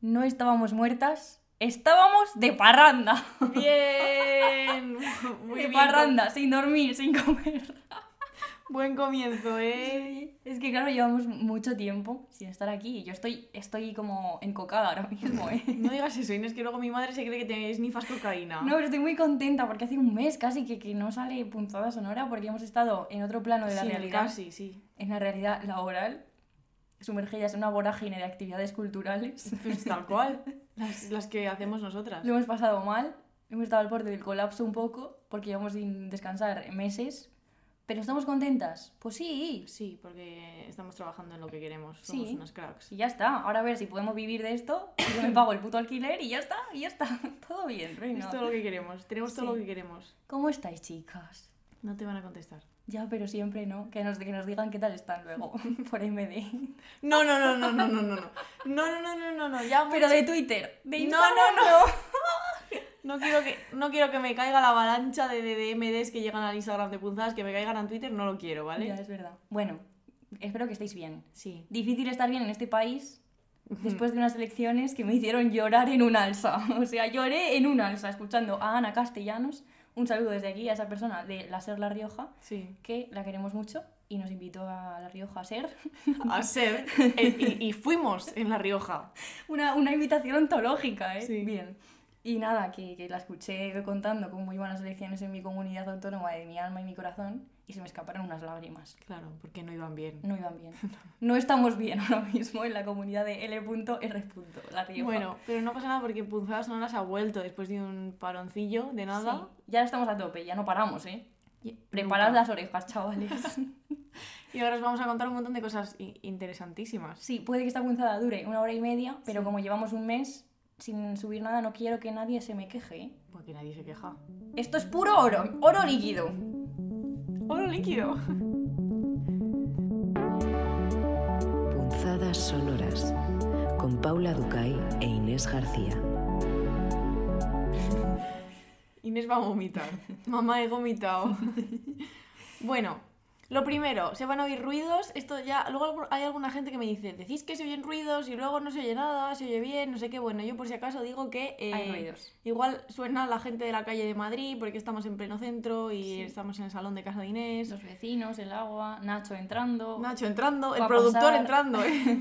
no estábamos muertas, estábamos de parranda. Bien. Muy de bien. parranda, sin dormir, sin comer. Buen comienzo, ¿eh? Es que claro, llevamos mucho tiempo sin estar aquí. Yo estoy, estoy como encocada ahora mismo, ¿eh? No digas eso, Inés, que luego mi madre se cree que te snifas cocaína. No, pero estoy muy contenta porque hace un mes casi que, que no sale punzada sonora porque hemos estado en otro plano de la Sí, realidad. casi, sí. En la realidad laboral, sumergidas en una vorágine de actividades culturales. Pues tal cual. Las, las que hacemos nosotras. Lo hemos pasado mal, hemos estado al borde del colapso un poco porque llevamos sin descansar meses. ¿Pero estamos contentas? Pues sí. Sí, porque estamos trabajando en lo que queremos. Somos Sí. unas cracks. Y ya está. Ahora a ver si podemos vivir de esto. Yo me pago el puto alquiler y ya está. Y ya está. Todo bien, reina. Es todo lo que queremos. Tenemos todo Sí. lo que queremos. ¿Cómo estáis, chicas? No te van a contestar. Ya, pero siempre no. Que nos, que nos digan qué tal están luego. Por MD. No, no, no, no, no, no, no, no. No, no, no, no, no, no. Ya Pero mucho- de Twitter. De No, Instagram, no, no. No quiero que, no quiero que me caiga la avalancha de, DMDs que llegan al Instagram de punzadas, que me caigan en Twitter, no lo quiero, ¿vale? Ya, es verdad. Bueno, espero que estéis bien. Sí. Difícil estar bien en este país después de unas elecciones que me hicieron llorar en un alza. O sea, lloré en un alza escuchando a Ana Castellanos. Un saludo desde aquí a esa persona de la SER La Rioja, Sí. que la queremos mucho y nos invitó a La Rioja a ser. A ser. eh, y, y fuimos en La Rioja. Una, una invitación ontológica, ¿eh? Sí. Bien. Y nada, que, que la escuché contando cómo iban las elecciones en mi comunidad autónoma de mi alma y mi corazón y se me escaparon unas lágrimas. Claro, porque no iban bien. No iban bien. No estamos bien ahora mismo en la comunidad de L.R. La Rioja. Bueno, pero no pasa nada porque Punzadas Sonoras ha vuelto después de un paroncillo de nada. Sí, ya estamos a tope, ya no paramos, ¿eh? Preparad las orejas, chavales. Y ahora os vamos a contar un montón de cosas interesantísimas. Sí, puede que esta punzada dure una hora y media, pero Sí. como llevamos un mes sin subir nada, no quiero que nadie se me queje. ¿eh? Porque nadie se queja. Esto es puro oro, oro líquido. ¡Oro líquido! Punzadas sonoras con Paula Ducay e Inés García. Inés va a vomitar. Mamá, he vomitado. bueno, lo primero, se van a oír ruidos. Esto ya. Luego hay alguna gente que me dice, decís que se oyen ruidos y luego no se oye nada, se oye bien, no sé qué. Bueno, yo por si acaso digo que. eh, Hay ruidos. Igual suena la gente de la calle de Madrid porque estamos en pleno centro y Sí. estamos en el salón de casa de Inés. Los vecinos, el agua, Nacho entrando. Nacho entrando, el productor pasar. entrando, ¿eh?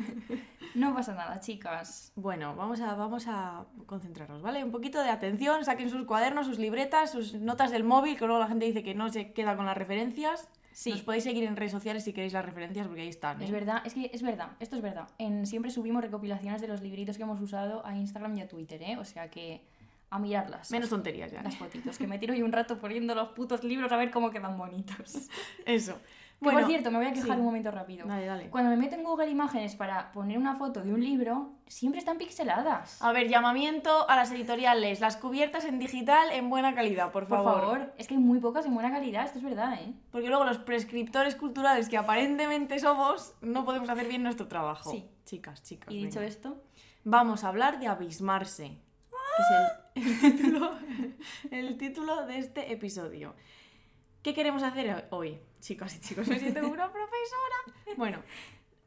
No pasa nada, chicas. Bueno, vamos a, vamos a concentrarnos, ¿vale? Un poquito de atención, saquen sus cuadernos, sus libretas, sus notas del móvil, que luego la gente dice que no se queda con las referencias. Sí. Nos podéis seguir en redes sociales si queréis las referencias, porque ahí están. ¿eh? Es verdad, es que es verdad, esto es verdad. En, siempre subimos recopilaciones de los libritos que hemos usado a Instagram y a Twitter, ¿eh? O sea que a mirarlas. Menos tonterías ya. ¿eh? las fotitos, que me tiro yo un rato poniendo los putos libros a ver cómo quedan bonitos. Eso. Por cierto, me voy a quejar sí. un momento rápido. Dale, dale. Cuando me meto en Google Imágenes para poner una foto de un libro, siempre están pixeladas. A ver, llamamiento a las editoriales, las cubiertas en digital en buena calidad, por Por favor. favor, es que hay muy pocas en buena calidad, esto es verdad, ¿eh? Porque luego los prescriptores culturales que aparentemente somos, no podemos hacer bien nuestro trabajo. Sí. Chicas, chicas. Y dicho esto, Vamos a hablar de abismarse, que es el, el título, el título de este episodio. ¿Qué queremos hacer hoy, chicas y chicos? Me siento una profesora. Bueno,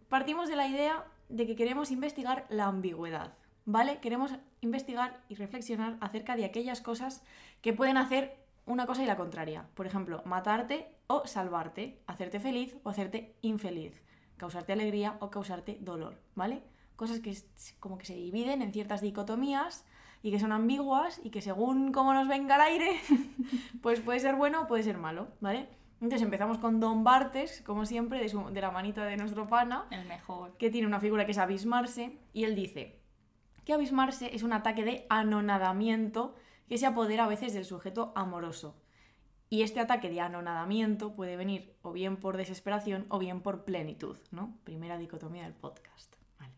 partimos de la idea de que queremos investigar la ambigüedad, ¿vale? Queremos investigar y reflexionar acerca de aquellas cosas que pueden hacer una cosa y la contraria. Por ejemplo, matarte o salvarte, hacerte feliz o hacerte infeliz, causarte alegría o causarte dolor, ¿vale? Cosas que como que se dividen en ciertas dicotomías y que son ambiguas y que según cómo nos venga el aire, pues puede ser bueno o puede ser malo, ¿vale? Entonces empezamos con Don Bartes, como siempre, de, su- de la manita de nuestro pana, el mejor. que tiene una figura que es abismarse, y él dice que abismarse es un ataque de anonadamiento que se apodera a veces del sujeto amoroso. Y este ataque de anonadamiento puede venir o bien por desesperación o bien por plenitud, ¿no? Primera dicotomía del podcast. Vale.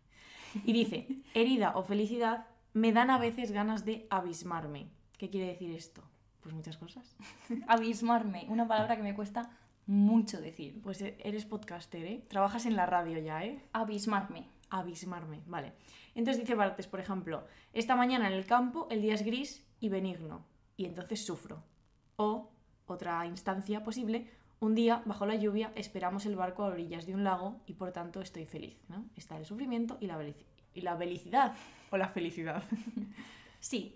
Y dice, herida o felicidad me dan a veces ganas de abismarme. ¿Qué quiere decir esto? Pues muchas cosas. Abismarme, una palabra que me cuesta mucho decir. Pues e- eres podcaster, ¿eh? Trabajas en la radio ya, ¿eh? Abismarme. abismarme, vale. Entonces dice Bartes, por ejemplo, esta mañana en el campo el día es gris y benigno, y entonces sufro. O, otra instancia posible, un día, bajo la lluvia, esperamos el barco a orillas de un lago y por tanto estoy feliz, ¿no? Está el sufrimiento y la, y la felicidad. O la felicidad. Sí,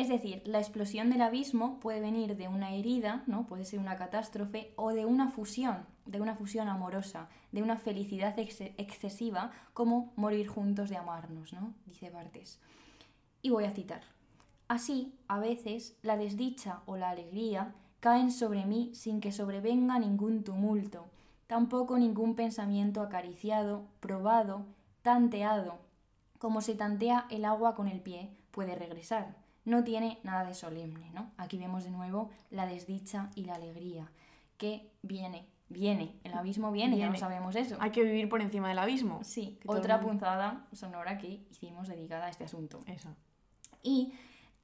es decir, la explosión del abismo puede venir de una herida, ¿no? Puede ser una catástrofe o de una fusión, de una fusión amorosa, de una felicidad ex excesiva, como morir juntos de amarnos, ¿no? Dice Bartes. Y voy a citar. Así, a veces, la desdicha o la alegría caen sobre mí sin que sobrevenga ningún tumulto, tampoco ningún pensamiento acariciado, probado, tanteado, como se tantea el agua con el pie, puede regresar no tiene nada de solemne, ¿no? Aquí vemos de nuevo la desdicha y la alegría, que viene, viene, el abismo viene, ya no sabemos eso. Hay que vivir por encima del abismo. Sí, otra punzada sonora que hicimos dedicada a este asunto. Eso. Y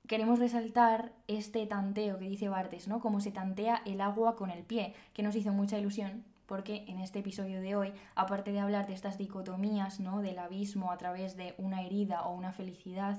queremos resaltar este tanteo que dice Bartes, ¿no? Como se tantea el agua con el pie, que nos hizo mucha ilusión porque en este episodio de hoy, aparte de hablar de estas dicotomías, ¿no? Del abismo a través de una herida o una felicidad,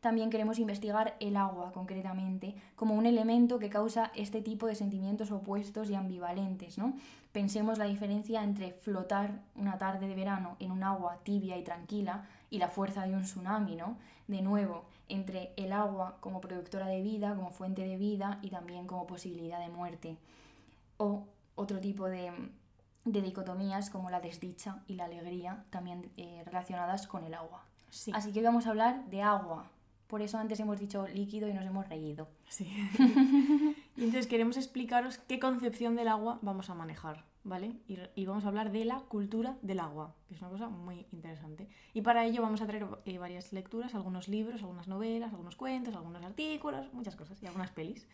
también queremos investigar el agua concretamente como un elemento que causa este tipo de sentimientos opuestos y ambivalentes. ¿no? Pensemos la diferencia entre flotar una tarde de verano en un agua tibia y tranquila y la fuerza de un tsunami, ¿no? De nuevo, entre el agua como productora de vida, como fuente de vida y también como posibilidad de muerte. O otro tipo de, dicotomías como la desdicha y la alegría, también eh, relacionadas con el agua. Así que hoy vamos a hablar de agua, por eso antes hemos dicho líquido y nos hemos reído. Sí. y entonces queremos explicaros qué concepción del agua vamos a manejar, ¿vale? Y, vamos a hablar de la cultura del agua, que es una cosa muy interesante. Y para ello vamos a traer eh, varias lecturas, algunos libros, algunas novelas, algunos cuentos, algunos artículos, muchas cosas y algunas pelis.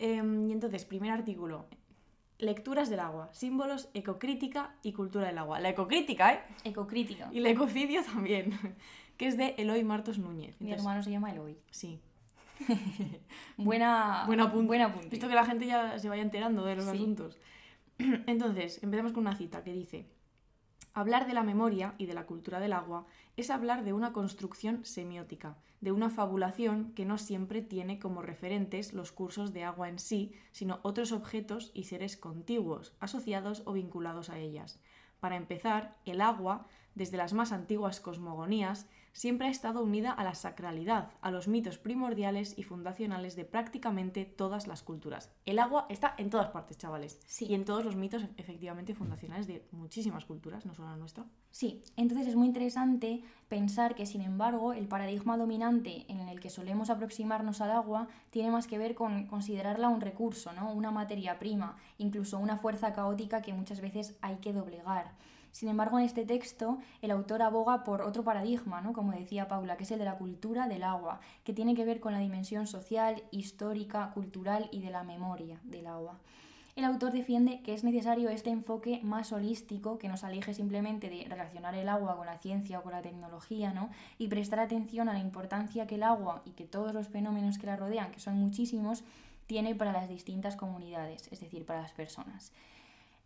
Em, y entonces, primer artículo, Lecturas del agua, símbolos, ecocrítica y cultura del agua. La ecocrítica, ¿eh? Ecocrítica. Y el ecocidio también que es de Eloy Martos Núñez. Mi hermano se llama Eloy. Sí. buena, buena, buena punto. Visto que la gente ya se vaya enterando de los asuntos. Entonces, empezamos con una cita que dice, hablar de la memoria y de la cultura del agua es hablar de una construcción semiótica, de una fabulación que no siempre tiene como referentes los cursos de agua en sí, sino otros objetos y seres contiguos, asociados o vinculados a ellas. Para empezar, el agua, desde las más antiguas cosmogonías, siempre ha estado unida a la sacralidad, a los mitos primordiales y fundacionales de prácticamente todas las culturas. El agua está en todas partes, chavales. Sí. Y en todos los mitos efectivamente fundacionales de muchísimas culturas, no solo la nuestra. Sí, entonces es muy interesante pensar que, sin embargo, el paradigma dominante en el que solemos aproximarnos al agua tiene más que ver con considerarla un recurso, ¿no? una materia prima, incluso una fuerza caótica que muchas veces hay que doblegar. Sin embargo, en este texto el autor aboga por otro paradigma, ¿no? como decía Paula, que es el de la cultura del agua, que tiene que ver con la dimensión social, histórica, cultural y de la memoria del agua. El autor defiende que es necesario este enfoque más holístico que nos aleje simplemente de relacionar el agua con la ciencia o con la tecnología, ¿no? Y prestar atención a la importancia que el agua y que todos los fenómenos que la rodean, que son muchísimos, tiene para las distintas comunidades, es decir, para las personas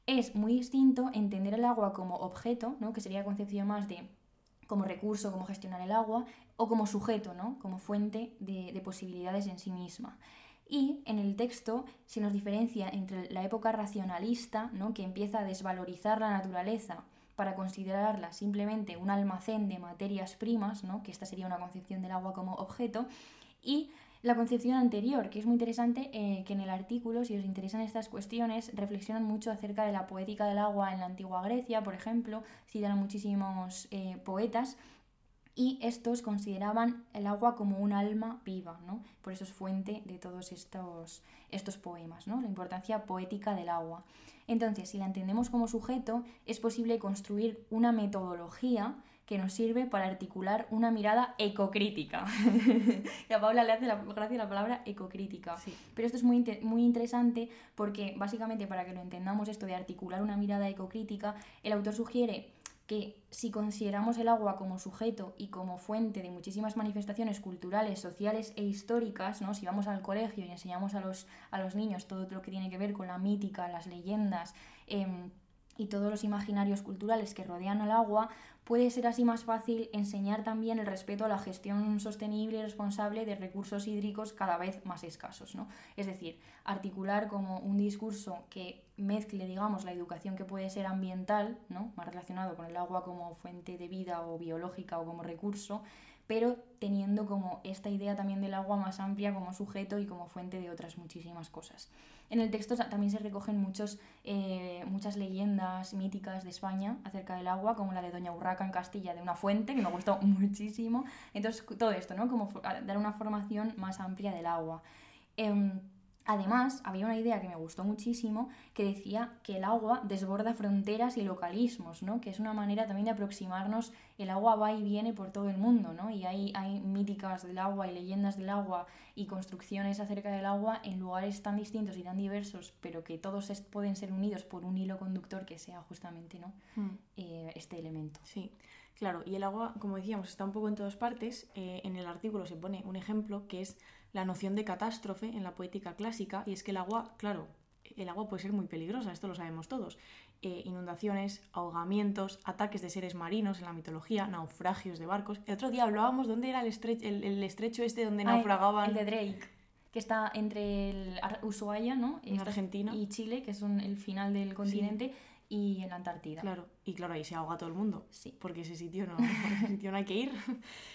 es muy distinto entender el agua como objeto, ¿no? que sería concepción más de como recurso, como gestionar el agua, o como sujeto, ¿no? como fuente de, posibilidades en sí misma. Y en el texto se nos diferencia entre la época racionalista, ¿no? que empieza a desvalorizar la naturaleza para considerarla simplemente un almacén de materias primas, ¿no? que esta sería una concepción del agua como objeto, y la concepción anterior, que es muy interesante eh, que en el artículo, si os interesan estas cuestiones, reflexionan mucho acerca de la poética del agua en la antigua Grecia, por ejemplo, citan a muchísimos eh, poetas y estos consideraban el agua como un alma viva, ¿no? Por eso es fuente de todos estos, estos poemas, ¿no? La importancia poética del agua. Entonces, si la entendemos como sujeto, es posible construir una metodología que nos sirve para articular una mirada ecocrítica. y a Paula le hace la gracia la palabra ecocrítica. Pero esto es muy, muy interesante porque básicamente para que lo entendamos esto de articular una mirada ecocrítica, el autor sugiere que si consideramos el agua como sujeto y como fuente de muchísimas manifestaciones culturales, sociales e históricas, ¿no? si vamos al colegio y enseñamos a los, a los niños todo lo que tiene que ver con la mítica, las leyendas, em, y todos los imaginarios culturales que rodean al agua, puede ser así más fácil enseñar también el respeto a la gestión sostenible y responsable de recursos hídricos cada vez más escasos. ¿no? Es decir, articular como un discurso que mezcle, digamos, la educación que puede ser ambiental, ¿no? más relacionado con el agua como fuente de vida o biológica o como recurso, pero teniendo como esta idea también del agua más amplia como sujeto y como fuente de otras muchísimas cosas. En el texto también se recogen muchos, eh, muchas leyendas míticas de España acerca del agua, como la de Doña Urraca en Castilla, de una fuente, que me gustó muchísimo. Entonces, todo esto, ¿no? Como dar una formación más amplia del agua. Em, Además, había una idea que me gustó muchísimo que decía que el agua desborda fronteras y localismos, ¿no? que es una manera también de aproximarnos, el agua va y viene por todo el mundo, ¿no? y hay, hay míticas del agua y leyendas del agua y construcciones acerca del agua en lugares tan distintos y tan diversos, pero que todos pueden ser unidos por un hilo conductor que sea justamente ¿no? Hmm. Eh, este elemento. Sí. Claro, y el agua, como decíamos, está un poco en todas partes. Eh, en el artículo se pone un ejemplo que es la noción de catástrofe en la poética clásica, y es que el agua, claro, el agua puede ser muy peligrosa, esto lo sabemos todos. Eh, inundaciones, ahogamientos, ataques de seres marinos en la mitología, naufragios de barcos. El otro día hablábamos dónde era el, estrecho, el, estrecho este donde naufragaban. El de Drake, que está entre el Ushuaia, ¿no? En Argentina. Y Chile, que son el final del continente. Y en la Antártida. Claro, y claro, ahí se ahoga todo el mundo. Sí. Porque ese sitio no, ese sitio no hay que ir.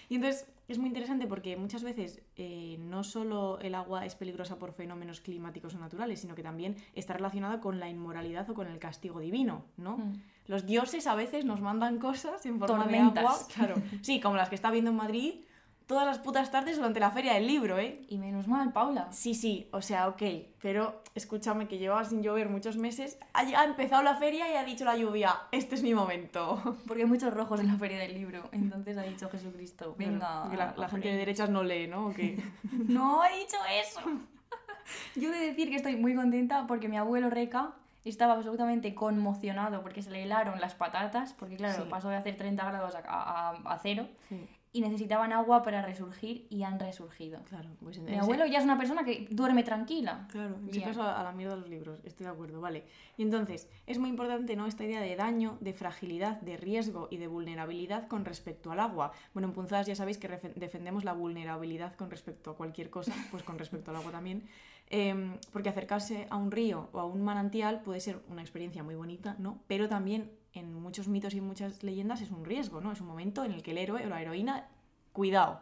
Y entonces es muy interesante porque muchas veces eh, no solo el agua es peligrosa por fenómenos climáticos o naturales, sino que también está relacionada con la inmoralidad o con el castigo divino, ¿no? Mm. Los dioses a veces nos mandan cosas en forma de agua. Claro. Sí, como las que está viendo en Madrid, todas las putas tardes durante la feria del libro, ¿eh? Y menos mal, Paula. Sí, sí, o sea, ok, pero escúchame que llevaba sin llover muchos meses, ha, empezado la feria y ha dicho la lluvia, este es mi momento. Porque hay muchos rojos en la feria del libro, entonces ha dicho Jesucristo, venga. la, gente de derechas no lee, ¿no? no he dicho eso. Yo he de decir que estoy muy contenta porque mi abuelo Reca estaba absolutamente conmocionado porque se le helaron las patatas, porque claro, pasó de hacer 30 grados a, a, a cero. Sí y necesitaban agua para resurgir y han resurgido. Claro, pues Mi abuelo ya es una persona que duerme tranquila. Claro, en caso a la mierda de los libros, estoy de acuerdo, vale. Y entonces, es muy importante, ¿no? Esta idea de daño, de fragilidad, de riesgo y de vulnerabilidad con respecto al agua. Bueno, en Punzadas ya sabéis que defendemos la vulnerabilidad con respecto a cualquier cosa, pues con respecto al agua también. Em, porque acercarse a un río o a un manantial puede ser una experiencia muy bonita, ¿no? Pero también en muchos mitos y muchas leyendas es un riesgo, ¿no? Es un momento en el que el héroe o la heroína, cuidado.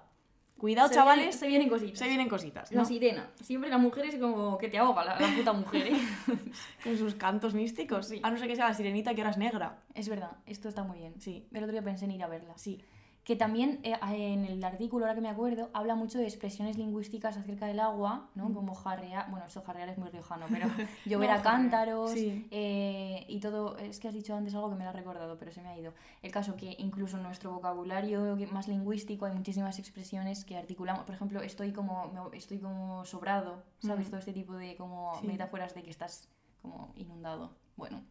Cuidado, chavales. se vienen cositas. Se vienen cositas. La sirena. Siempre la mujer es como que te ahoga, la, puta mujer, ¿eh? Con sus cantos místicos. Sí. A no ser que sea la sirenita que ahora es negra. Es verdad, esto está muy bien. Sí. El otro día pensé en ir a verla. Sí que también eh, en el artículo, ahora que me acuerdo, habla mucho de expresiones lingüísticas acerca del agua, ¿no? Mm. Como jarrear, bueno, esto jarrear es muy riojano, pero llover a cántaros eh, y todo, es que has dicho antes algo que me lo ha recordado, pero se me ha ido. El caso que incluso en nuestro vocabulario más lingüístico hay muchísimas expresiones que articulamos, por ejemplo, estoy como, estoy como sobrado, ¿sabes? Mm. Todo este tipo de como metáforas de que estás como inundado. Bueno,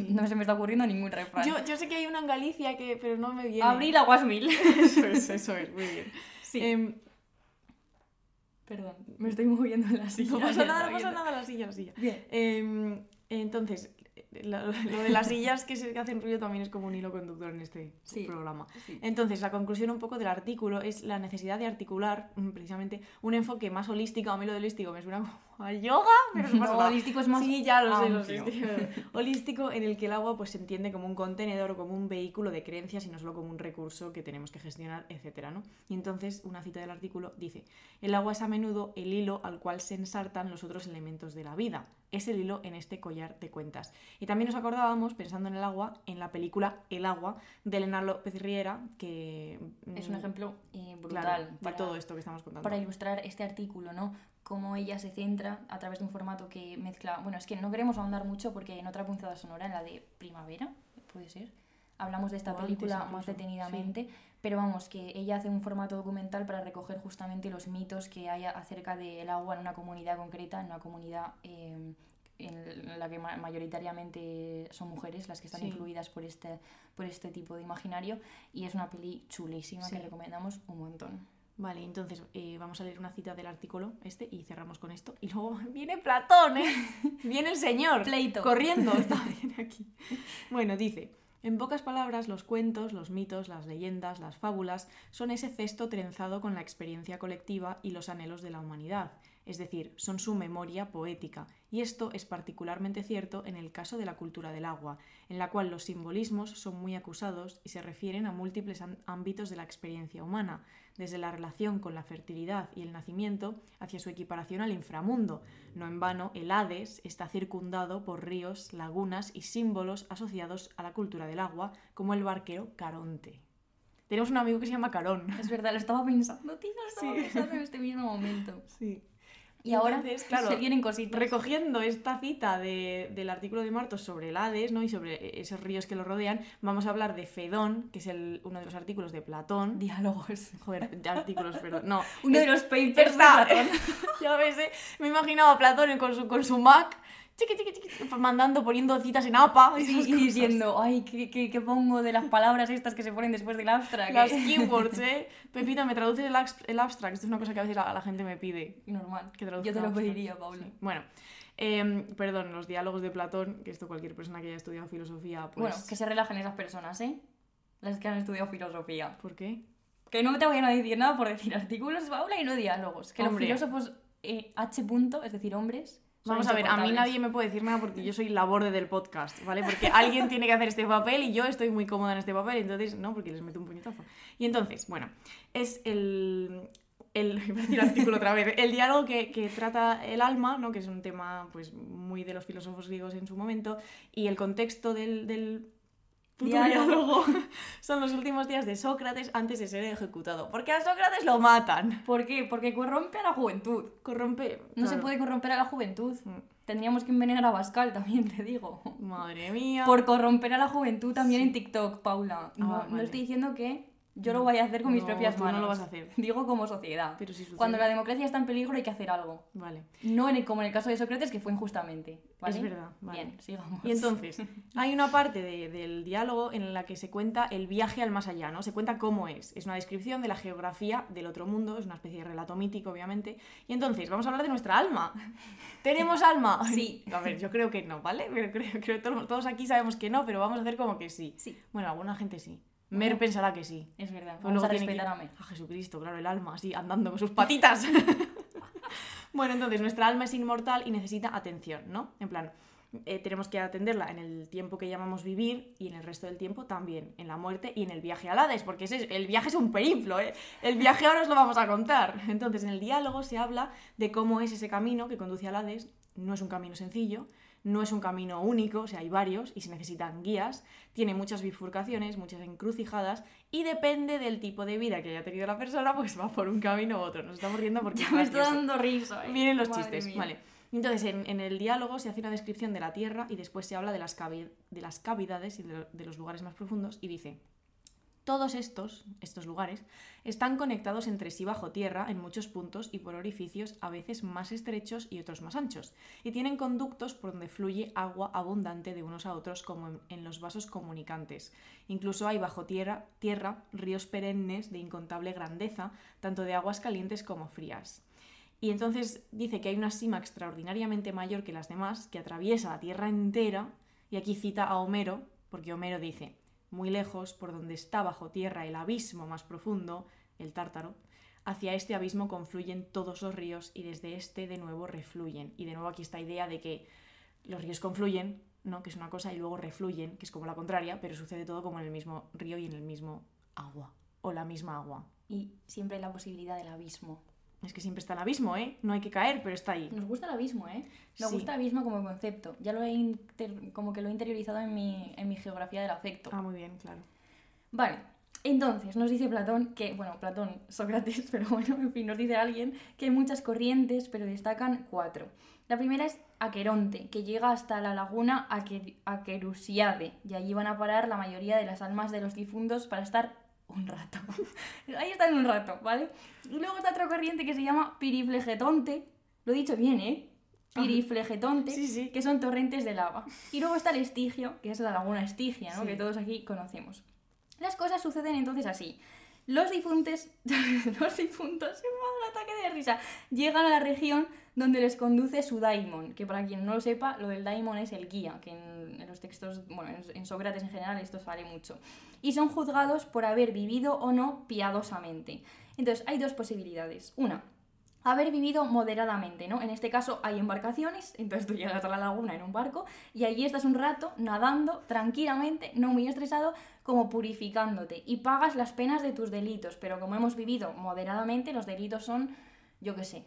no, se me está ocurriendo ningún refrán. Yo, yo, sé que hay una en Galicia, que, pero no me viene. Abril aguas mil. eso es, eso es, muy bien. Sí. Em, Perdón, me estoy moviendo en la silla. No pasa nada, no pasa nada, la silla, la silla. Bien. Em, entonces, lo, de las sillas que se hacen ruido también es como un hilo conductor en este programa. Entonces, la conclusión un poco del artículo es la necesidad de articular mm, precisamente un enfoque más holístico. A mí lo de holístico me suena como a yoga, pero no, holístico es más. Sí, ya lo sé, lo sé. holístico en el que el agua pues, se entiende como un contenedor o como un vehículo de creencias y no solo como un recurso que tenemos que gestionar, etc. ¿no? Y entonces, una cita del artículo dice: El agua es a menudo el hilo al cual se ensartan los otros elementos de la vida es el hilo en este collar de cuentas. Y también nos acordábamos, pensando en el agua, en la película El agua de Elena López Riera, que es un mm, ejemplo eh, brutal para, todo esto que estamos contando. Para ilustrar este artículo, ¿no? Cómo ella se centra a través de un formato que mezcla. Bueno, es que no queremos ahondar mucho porque en otra punzada sonora, en la de Primavera, puede ser, hablamos de esta película más detenidamente, pero vamos, que ella hace un formato documental para recoger justamente los mitos que hay acerca del agua en una comunidad concreta, en una comunidad em, en la que mayoritariamente son mujeres las que están influidas por este, por este tipo de imaginario y es una peli chulísima que recomendamos un montón. Vale, entonces eh, vamos a leer una cita del artículo este y cerramos con esto. Y luego viene Platón, ¿eh? Viene el señor. Pleito. Corriendo. Está bien aquí. Bueno, dice. En pocas palabras, los cuentos, los mitos, las leyendas, las fábulas son ese cesto trenzado con la experiencia colectiva y los anhelos de la humanidad, es decir, son su memoria poética, y esto es particularmente cierto en el caso de la cultura del agua, en la cual los simbolismos son muy acusados y se refieren a múltiples ámbitos de la experiencia humana, desde la relación con la fertilidad y el nacimiento hacia su equiparación al inframundo. No en vano, el Hades está circundado por ríos, lagunas y símbolos asociados a la cultura del agua, como el barquero Caronte. Tenemos un amigo que se llama Carón. Es verdad, lo estaba pensando, tío, lo estaba Sí. pensando en este mismo momento. Sí. Y ahora Entonces, claro, se vienen cositas. Recogiendo esta cita de- del artículo de Martos sobre el Hades ¿no? y sobre esos ríos que lo rodean, vamos a hablar de Fedón, que es el- uno de los artículos de Platón. Diálogos. Joder, de artículos, perdón. No, Uno es- de los papers de Platón. ya ves, ¿eh? me imaginaba a Platón con su, con su Mac, chiqui, chiqui, chiqui, mandando, poniendo citas en APA. Y cosas. diciendo, ay, ¿qué, qué, qué pongo de las palabras estas que se ponen después del abstract? Las eh?". keywords, ¿eh? Pepita, ¿me traduces el, el abstract? Esto es una cosa que a veces la, la gente me pide. Normal. Que Yo te lo pediría, Paula. Sí. Bueno, em, perdón, los diálogos de Platón, que esto cualquier persona que haya estudiado filosofía, pues... Bueno, que se relajen esas personas, ¿eh? Las que han estudiado filosofía. ¿Por qué? Que no te vayan a decir nada por decir artículos, Paula, y no diálogos. Que Hombre. los filósofos eh, H. punto, es decir, hombres. Vamos a ver, a mí nadie me puede decir nada porque yo soy la borde del podcast, ¿vale? Porque alguien tiene que hacer este papel y yo estoy muy cómoda en este papel, entonces, no, porque les meto un puñetazo. Y entonces, bueno, es el... El, decir artículo otra vez, el diálogo que, que trata el alma, ¿no? que es un tema pues, muy de los filósofos griegos en su momento, y el contexto del, del puto Diálogo. diálogo son los últimos días de Sócrates antes de ser ejecutado. Porque a Sócrates lo matan. ¿Por qué? Porque corrompe a la juventud. Corrompe. No se puede corromper a la juventud. Mm. Tendríamos que envenenar a Bascal también, te digo. Madre mía. Por corromper a la juventud también Sí. en TikTok, Paula. No, Ah, no vale. estoy diciendo que yo lo vaya a hacer con mis No, propias tú no lo manos. vas a hacer. Digo como sociedad. Pero si sucede. Cuando la democracia está en peligro hay que hacer algo. Vale. No en el- como en el caso de Sócrates, que fue injustamente. ¿vale? Es verdad, vale. Bien, sigamos. Y entonces, hay una parte de- del diálogo en la que se cuenta el viaje al más allá, ¿no? Se cuenta cómo es. Es una descripción de la geografía del otro mundo, es una especie de relato mítico, obviamente. Y entonces, vamos a hablar de nuestra alma. ¿Tenemos alma? Sí. A ver, yo creo que no, ¿vale? Pero creo, creo que todos, todos aquí sabemos que no, pero vamos a hacer como que sí. Sí, Bueno, alguna gente sí. Mer pensará que sí. es verdad. Pues Vamos luego a tiene que- respetar a Mer. A Jesucristo, claro, el alma, así, andando con sus patitas. bueno, entonces, nuestra alma es inmortal y necesita atención, ¿no? En plan, eh, tenemos que atenderla en el tiempo que llamamos vivir y en el resto del tiempo también, en la muerte y en el viaje al Hades, porque ese es- el viaje es un periplo, ¿eh? El viaje ahora os lo vamos a contar. Entonces, en el diálogo se habla de cómo es ese camino que conduce al Hades. No es un camino sencillo, no es un camino único, o sea, hay varios y se necesitan guías, tiene muchas bifurcaciones, muchas encrucijadas y depende del tipo de vida que haya tenido la persona, pues va por un camino u otro. Nos estamos riendo porque es Me está dando risa. ¿eh? Vienen los Madre chistes, mía. vale. Entonces, en, en el diálogo se hace una descripción de la Tierra y después se habla de las, cavi- de las cavidades y de, lo- de los lugares más profundos y dice, todos estos, estos lugares, están conectados entre sí bajo tierra en muchos puntos y por orificios a veces más estrechos y otros más anchos, y tienen conductos por donde fluye agua abundante de unos a otros como en, los vasos comunicantes. Incluso hay bajo tierra, tierra ríos perennes de incontable grandeza, tanto de aguas calientes como frías. Y entonces dice que hay una sima extraordinariamente mayor que las demás, que atraviesa la tierra entera, y aquí cita a Homero, porque Homero dice, muy lejos, por donde está bajo tierra el abismo más profundo, el tártaro, hacia este abismo confluyen todos los ríos y desde este de nuevo refluyen. Y de nuevo aquí esta idea de que los ríos confluyen, ¿no? que es una cosa, y luego refluyen, que es como la contraria, pero sucede todo como en el mismo río y en el mismo agua, o la misma agua. Y siempre la posibilidad del abismo. Es que siempre está el abismo, ¿eh? No hay que caer, pero está ahí. Nos gusta el abismo, ¿eh? Nos Sí. gusta el abismo como concepto. Ya lo he inter- como que lo he interiorizado en mi, en mi geografía del afecto. Ah, muy bien, claro. Vale, entonces nos dice Platón que, bueno, Platón, Sócrates, pero bueno, en fin, nos dice alguien que hay muchas corrientes, pero destacan cuatro. La primera es Aqueronte, que llega hasta la laguna Aque- Aquerusiade, y allí van a parar la mayoría de las almas de los difuntos para estar un rato. Ahí están un rato, ¿vale? Y luego está otra corriente que se llama Piriflegetonte, lo he dicho bien, ¿eh? Piriflegetonte, Sí, sí. que son torrentes de lava. Y luego está el Estigio, que es la laguna Estigia, ¿no? Sí. Que todos aquí conocemos. Las cosas suceden entonces así. Los difuntos, los difuntos, un ataque de risa, llegan a la región donde les conduce su daimon, que para quien no lo sepa, lo del daimon es el guía, que en, en los textos, bueno, en, en Sócrates en general esto sale mucho. Y son juzgados por haber vivido o no piadosamente. Entonces, hay dos posibilidades. Una, haber vivido moderadamente, ¿no? En este caso hay embarcaciones, entonces tú llegas a la laguna en un barco y allí estás un rato nadando tranquilamente, no muy estresado, como purificándote y pagas las penas de tus delitos, pero como hemos vivido moderadamente, los delitos son, yo qué sé,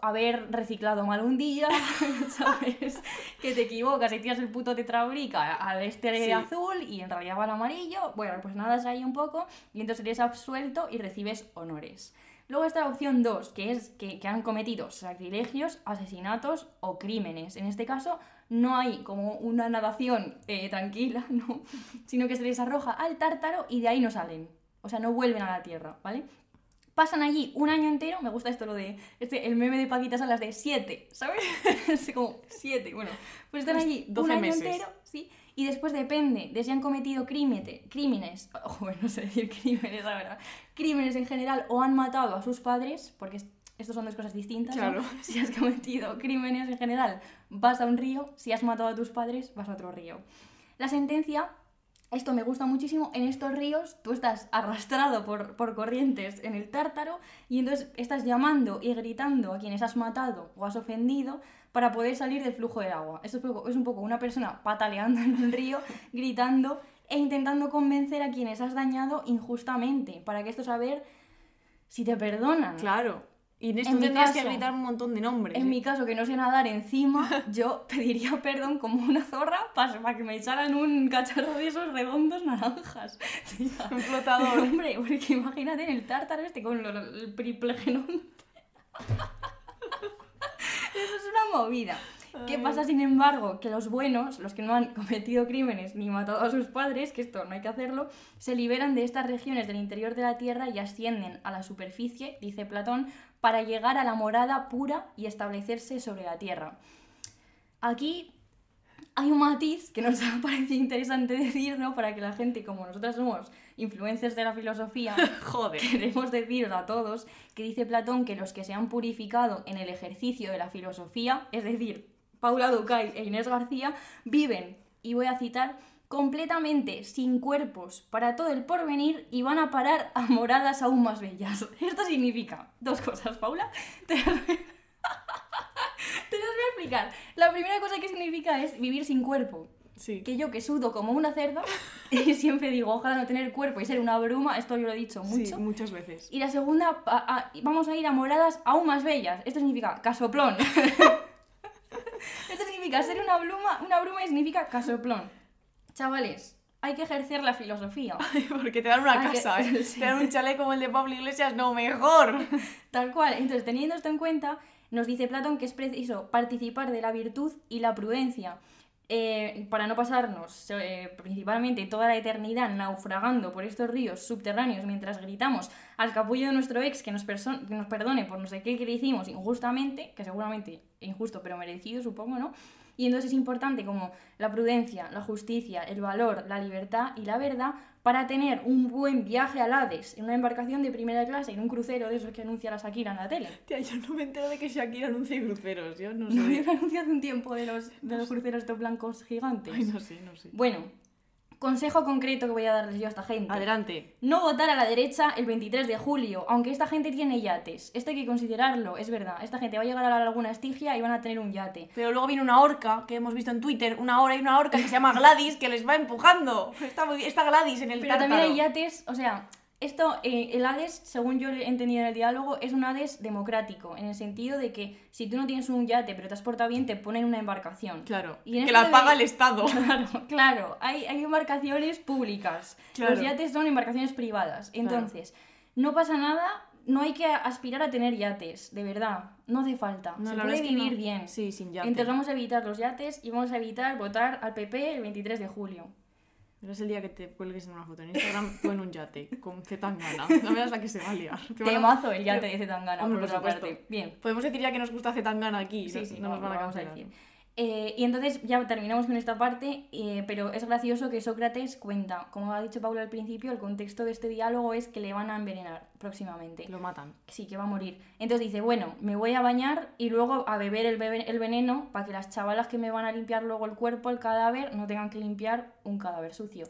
haber reciclado mal un día, ¿sabes? Que te equivocas y tiras el puto tetrabrica al este Sí. azul y en realidad va al amarillo, bueno, pues nadas ahí un poco y entonces eres absuelto y recibes honores. Luego está la opción 2, que es que, que han cometido sacrilegios, asesinatos o crímenes. En este caso no hay como una nadación eh, tranquila, ¿no? sino que se les arroja al tártaro y de ahí no salen. O sea, no vuelven a la tierra, ¿vale? Pasan allí un año entero, me gusta esto lo de, este, el meme de Paquitas Salas de 7, ¿sabes? Es como 7, bueno, pues están Pues allí 12 un año meses. entero, ¿sí? Y después depende de si han cometido crímete- crímenes, joder, no sé decir crímenes ahora, crímenes en general o han matado a sus padres, porque es- estos son dos cosas distintas, ¿no? Claro. Si has cometido crímenes en general, vas a un río, si has matado a tus padres, vas a otro río. La sentencia, esto me gusta muchísimo, en estos ríos tú estás arrastrado por, por corrientes en el tártaro y entonces estás llamando y gritando a quienes has matado o has ofendido para poder salir del flujo del agua. Esto es un poco, es un poco una persona pataleando en el río, gritando e intentando convencer a quienes has dañado injustamente, para que esto saber si te perdonan. Claro. Y en esto En tendrías que caso- gritar un montón de nombres. En ¿eh? mi caso, que no sé nadar encima, yo pediría perdón como una zorra para, que me echaran un cacharro de esos redondos naranjas. Tía. Un flotador. hombre, porque imagínate en el tártaro este con lo- el priplegenón. Eso es una movida. ¿Qué pasa, sin embargo? Que los buenos, los que no han cometido crímenes ni matado a sus padres, que esto no hay que hacerlo, se liberan de estas regiones del interior de la Tierra y ascienden a la superficie, dice Platón, para llegar a la morada pura y establecerse sobre la Tierra. Aquí hay un matiz que nos ha parecido interesante decir, ¿no? Para que la gente, como nosotras somos influencers de la filosofía, Joder. queremos deciros a todos que dice Platón que los que se han purificado en el ejercicio de la filosofía, es decir, Paula Ducay e Inés García, viven, y voy a citar, completamente sin cuerpos para todo el porvenir y van a parar a moradas aún más bellas. Esto significa dos cosas, Paula. Te las voy, te las voy a explicar. La primera cosa que significa es vivir sin cuerpo Sí. que yo que sudo como una cerda y siempre digo, ojalá no tener cuerpo y ser una bruma, esto yo lo he dicho Sí, mucho. muchas veces. Y la segunda, a- a- vamos a ir a moradas aún más bellas. Esto significa casoplón. esto significa ser una bruma, una bruma y significa casoplón. Chavales, hay que ejercer la filosofía. Porque te dan una Hay que- casa, ¿eh? sí. Te dan un chalet como el de Pablo Iglesias, no, mejor. Tal cual. Entonces, teniendo esto en cuenta, nos dice Platón que es preciso participar de la virtud y la prudencia. eh, para no pasarnos eh, principalmente toda la eternidad naufragando por estos ríos subterráneos mientras gritamos al capullo de nuestro ex que nos, que nos perdone por no sé qué que le hicimos injustamente, que seguramente injusto pero merecido supongo, ¿no? Y entonces es importante como la prudencia, la justicia, el valor, la libertad y la verdad para tener un buen viaje al Hades en una embarcación de primera clase, en un crucero de esos que anuncia la Shakira en la tele. Tía, yo no me entero de que Shakira anuncie cruceros, yo no ¿No había sé. un anuncio hace un tiempo de los, de los cruceros estos blancos gigantes? Ay, no sé, no sé. Bueno, consejo concreto que voy a darles yo a esta gente. Adelante. No votar a la derecha el 23 de julio, aunque esta gente tiene yates. Esto hay que considerarlo, es verdad. Esta gente va a llegar a la laguna Estigia y van a tener un yate. Pero luego viene una orca que hemos visto en Twitter, una hora y una orca que se llama Gladys que les va empujando. Está, muy bien- está Gladys en el Pero también hay yates, o sea, esto, eh, el Hades, según yo he entendido en el diálogo, es un Hades democrático, en el sentido de que si tú no tienes un yate pero te has portado bien, te ponen una embarcación. Claro, Y que la de- paga el Estado. Claro, claro, hay, hay embarcaciones públicas. Claro. Los yates son embarcaciones privadas. Entonces, no pasa nada, no hay que aspirar a tener yates, de verdad. No hace falta. No, Se puede vivir no. bien. Sí, sin yate. Entonces vamos a evitar los yates y vamos a evitar votar al PP el 23 de julio. Pero es el día que te cuelgues en una foto en Instagram tú en un yate con Z Tangana. No veas la que se va a liar. Te Temazo el yate de Zetangana, Hombre, por por otra parte. Bien. Podemos decir ya que nos gusta Z Tangana aquí. Sí, no, sí, no nos no, van a Eh, y entonces ya terminamos con esta parte, eh, pero es gracioso que Sócrates cuenta, como ha dicho Paula al principio, el contexto de este diálogo es que le van a envenenar próximamente. Lo matan. Sí, que va a morir. Entonces dice, bueno, me voy a bañar y luego a beber el, bebe- el veneno para que las chavalas que me van a limpiar luego el cuerpo, el cadáver, no tengan que limpiar un cadáver sucio.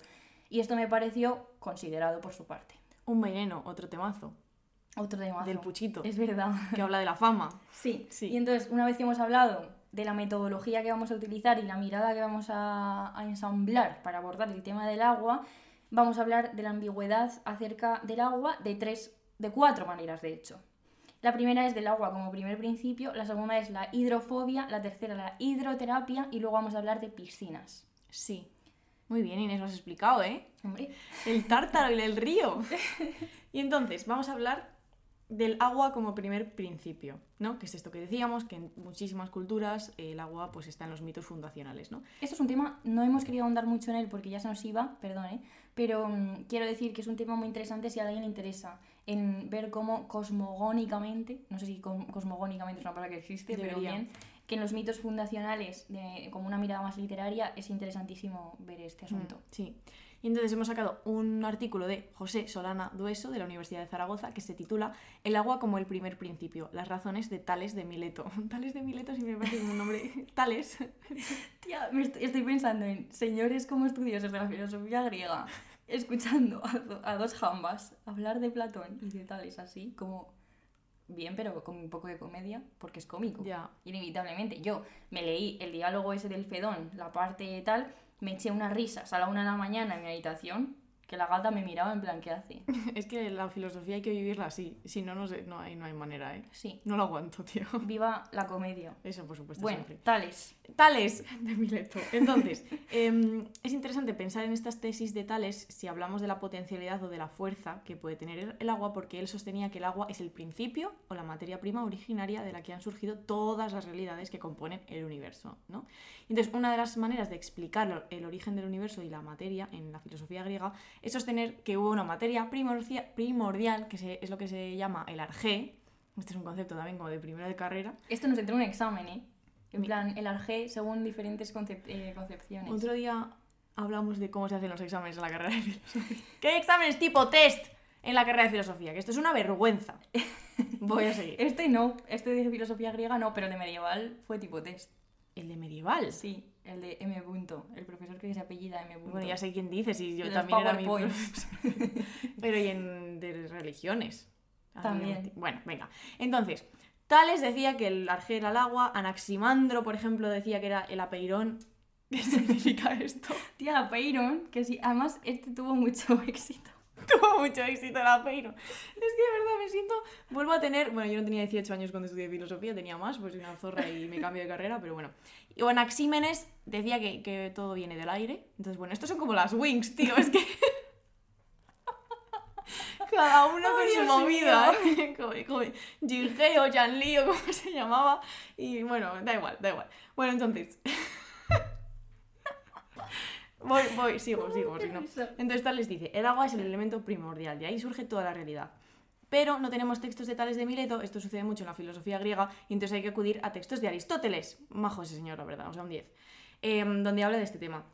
Y esto me pareció considerado por su parte. Un veneno, otro temazo. Otro tema. Del puchito. Es verdad. Que habla de la fama. Sí. Sí. Y entonces, una vez que hemos hablado de la metodología que vamos a utilizar y la mirada que vamos a, a ensamblar para abordar el tema del agua, vamos a hablar de la ambigüedad acerca del agua de tres, de cuatro maneras, de hecho. La primera es del agua como primer principio, la segunda es la hidrofobia, la tercera la hidroterapia y luego vamos a hablar de piscinas. Sí. Muy bien, Inés, lo has explicado, ¿eh? Hombre, El tártaro y el río. Y entonces, vamos a hablar del agua como primer principio, ¿no? Que es esto que decíamos, que en muchísimas culturas el agua pues está en los mitos fundacionales, ¿no? Esto es un tema, no hemos querido ahondar mucho en él porque ya se nos iba, perdón, ¿eh? pero mm, quiero decir que es un tema muy interesante si a alguien le interesa en ver cómo cosmogónicamente, no sé si cosmogónicamente es una palabra que existe, pero bien, que en los mitos fundacionales, de, como una mirada más literaria, es interesantísimo ver este asunto. Mm, Sí. Y entonces hemos sacado un artículo de José Solana Dueso de la Universidad de Zaragoza que se titula El agua como el primer principio, las razones de Tales de Mileto. Tales de Mileto sí me parece un nombre. Tales. Tía, me estoy pensando en señores como estudiosos de la filosofía griega, escuchando a, a dos jambas hablar de Platón y de tales así, como bien, pero con un poco de comedia, porque es cómico. Ya. Inevitablemente. Yo me leí el diálogo ese del Fedón, la parte tal, me eché unas risas a la una de la mañana en mi habitación, que la gata me miraba en plan, ¿qué hace? Es que la filosofía hay que vivirla así. Si no, no sé, no hay, no hay manera, ¿eh? Sí, No lo aguanto, tío. viva la comedia. Eso, por supuesto, Bueno, siempre. tales. Tales de Mileto. Entonces, em, es interesante pensar en estas tesis de Tales si hablamos de la potencialidad o de la fuerza que puede tener el- agua, porque él sostenía que el agua es el principio o la materia prima originaria de la que han surgido todas las realidades que componen el universo. ¿no? Entonces, una de las maneras de explicar el origen del universo y la materia en la filosofía griega es sostener que hubo una materia primordial, que se- es lo que se llama el arjé. Este es un concepto también como de primera de carrera. Esto nos entró en un examen, ¿eh? En Mi- plan, el arjé según diferentes concep- eh, concepciones. Otro día hablamos de cómo se hacen los exámenes en la carrera de filosofía. ¿Qué exámenes tipo test en la carrera de filosofía? Que esto es una vergüenza. Voy a seguir. Este no, este de filosofía griega no, pero el de medieval fue tipo test. El de medieval. Sí, el de M. Punto, el profesor que se apellida M. Punto. Bueno, ya sé quién dices y yo también era mi. Pero y en de religiones. También. Bueno, venga. Entonces, Tales decía que el arjé era el agua, Anaximandro, por ejemplo, decía que era el apeirón. ¿Qué significa esto? Tía, Peyron, que sí, además este tuvo mucho éxito. Tuvo mucho éxito la Peiro. Es que de verdad me siento. Vuelvo a tener. Bueno, yo no tenía 18 años cuando estudié filosofía, tenía más, pues soy una zorra y me cambio de carrera, pero bueno. Y bueno, decía que, que todo viene del aire. Entonces, bueno, estos son como las wings, tío. Es que. Cada uno con su movida, ¿eh? Como, como Gilgeo, Janli o como se llamaba. Y bueno, da igual, da igual. Bueno, entonces. Voy, voy, sigo, sigo, qué si no. risa. Entonces tal les dice, el agua es el elemento primordial, de ahí surge toda la realidad. Pero no tenemos textos de Tales de Mileto, esto sucede mucho en la filosofía griega, y entonces hay que acudir a textos de Aristóteles, majo ese señor, la verdad, o sea, un 10, em, donde habla de este tema.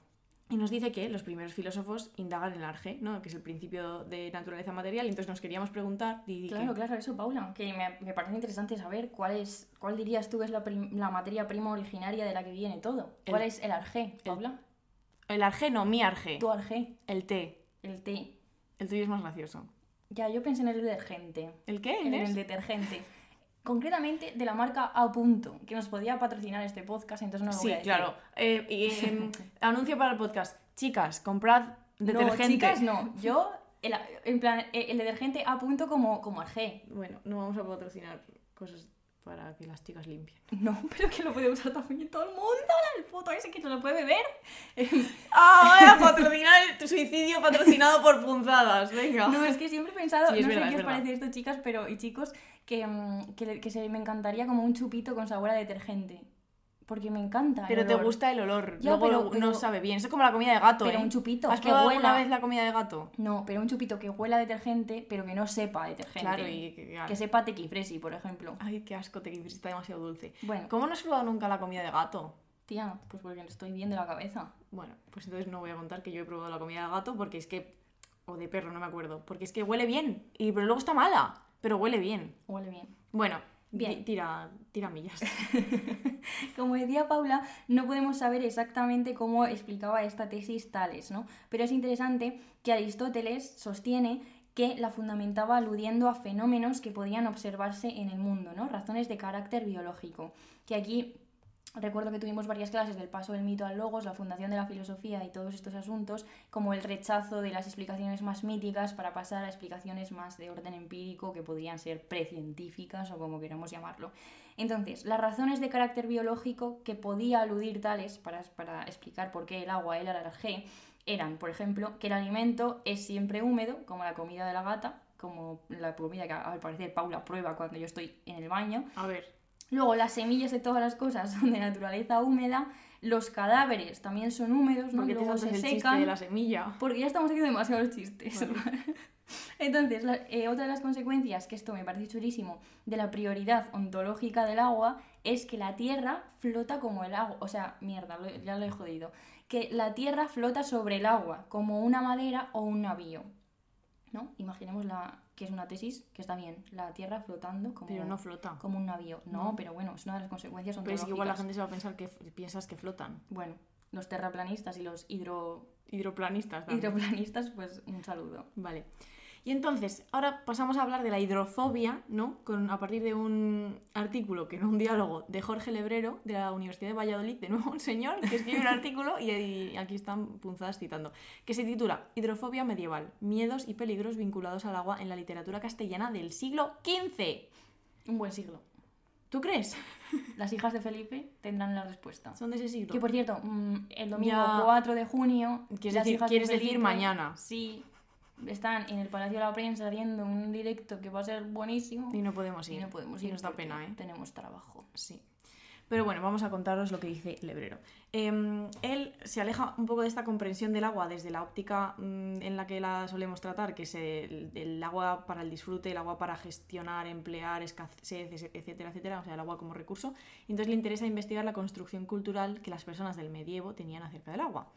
Y nos dice que los primeros filósofos indagan el arge, ¿no? que es el principio de naturaleza material, y entonces nos queríamos preguntar, Didi, Claro, que- claro, eso, Paula. Que me, me parece interesante saber cuál es, cuál dirías tú que es la, la materia prima originaria de la que viene todo. ¿Cuál El- es el arjé, Paula? el arge no, mi arge, Tu arjé, el té, el té. el tuyo es más gracioso. Ya, yo pensé en el detergente. ¿El qué, En el detergente. Concretamente de la marca A. Punto, que nos podía patrocinar este podcast, entonces no lo Sí, voy a decir. claro. Eh, y, em, anuncio para el podcast. Chicas, comprad No, detergente. chicas, no. Yo, el, en plan, el, el detergente A. Punto como, como arjé. Bueno, no vamos a patrocinar cosas para que las chicas limpien. No, pero que lo puede usar también todo el mundo. El puto ese que se lo puede beber. ¡Ah, voy a patrocinar el suicidio patrocinado por punzadas! Venga. No, es que siempre he pensado, Sí, no verdad, sé qué os verdad. parece esto, chicas, pero y chicos, que, mm, que, le- que se me encantaría como un chupito con sabor a detergente. Porque me encanta. el Pero te gusta el olor. Ya, Luego pero- no sabe bien. Eso es como la comida de gato, Pero ¿eh? un chupito ¿Has que probado alguna huela- vez la comida de gato? No, pero un chupito que huela a detergente, pero que no sepa detergente. Claro, y que... Que sepa tequifresi, por ejemplo. Ay, qué asco, te está demasiado dulce. Bueno, ¿Cómo no has probado nunca la comida de gato? Tía, pues porque estoy bien de la cabeza. Bueno, pues entonces no voy a contar que yo he probado la comida de gato porque es que. O de perro, no me acuerdo. Porque es que huele bien. Y pero luego está mala. Pero huele bien. Huele bien. Bueno, Bien. tira, tira millas. Como decía Paula, no podemos saber exactamente cómo explicaba esta tesis Tales, ¿no? Pero es interesante que Aristóteles sostiene que la fundamentaba aludiendo a fenómenos que podían observarse en el mundo, ¿no? Razones de carácter biológico. Que aquí recuerdo que tuvimos varias clases del paso del mito al logos, la fundación de la filosofía y todos estos asuntos, como el rechazo de las explicaciones más míticas para pasar a explicaciones más de orden empírico que podrían ser precientíficas o como queramos llamarlo. Entonces, las razones de carácter biológico que podía aludir tales para, para explicar por qué el agua era la eran, por ejemplo, que el alimento es siempre húmedo, como la comida de la gata, como la comida que al parecer Paula prueba cuando yo estoy en el baño, A ver. Luego, las semillas de todas las cosas son de naturaleza húmeda. Los cadáveres también son húmedos, ¿no? ¿Por Y qué te luego saltas se el secan. de la semilla? Porque ya estamos haciendo demasiados chistes. Entonces, la- eh, otra de las consecuencias, que esto me parece chulísimo, de la prioridad ontológica del agua es que la Tierra flota como el agua. O sea, mierda, lo- ya lo he jodido. Que la Tierra flota sobre el agua, como una madera o un navío. ¿No? Imaginemos la, que es una tesis, que está bien, la Tierra flotando como, Pero no flota. como un navío. No, No. pero bueno, es una de las consecuencias Pero es que igual la gente se va a pensar que piensas que flotan. Bueno, los terraplanistas y los hidro... Hidroplanistas. también. hidroplanistas, pues un saludo. Vale. Y entonces, ahora pasamos a hablar de la hidrofobia, ¿no? Con, a partir de un artículo, que no un diálogo, de Jorge Lebrero, de la Universidad de Valladolid, de nuevo un señor que escribe un artículo y, y aquí están punzadas citando, que se titula Hidrofobia medieval, miedos y peligros vinculados al agua en la literatura castellana del siglo XV. Un buen siglo. ¿Tú crees? Las hijas de Felipe tendrán la respuesta. Son de ese siglo. Que por cierto, mm, el domingo Ya. 4 de junio. Quieres las decir- hijas de quieres decir mañana. Sí. Están en el Palacio de la Prensa haciendo un directo que va a ser buenísimo. Y no podemos Y ir. no podemos Y ir. nos da pena, ¿eh? Tenemos trabajo. Sí. Pero bueno, vamos a contaros lo que dice Lebrero. Eh, él se aleja un poco de esta comprensión del agua desde la óptica mm, en la que la solemos tratar, que es el, el agua para el disfrute, el agua para gestionar, emplear, escasez, etcétera, etcétera, o sea, el agua como recurso. Y entonces le interesa investigar la construcción cultural que las personas del medievo tenían acerca del agua.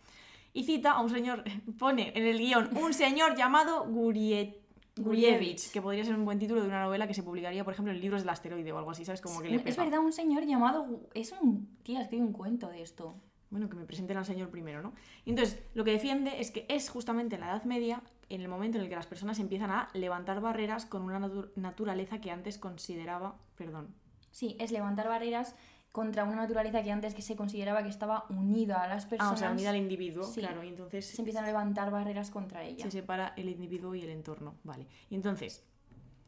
Y cita a un señor, pone en el guion, un señor llamado Guriet. Gurievich, que podría ser un buen título de una novela que se publicaría, por ejemplo, en libros del asteroide o algo así, ¿sabes? Como que le es verdad, un señor llamado. Es un. Tía, escribe un cuento de esto. Bueno, que me presenten al señor primero, ¿no? Y entonces, lo que defiende es que es justamente en la Edad Media, en el momento en el que las personas empiezan a levantar barreras con una natu- naturaleza que antes consideraba, perdón, Sí, es levantar barreras contra una naturaleza que antes que se consideraba que estaba unida a las ah, personas. o sea, unida al individuo, Sí. claro, y entonces se empiezan a levantar barreras contra ella. se separa el individuo y el entorno, vale. Y entonces,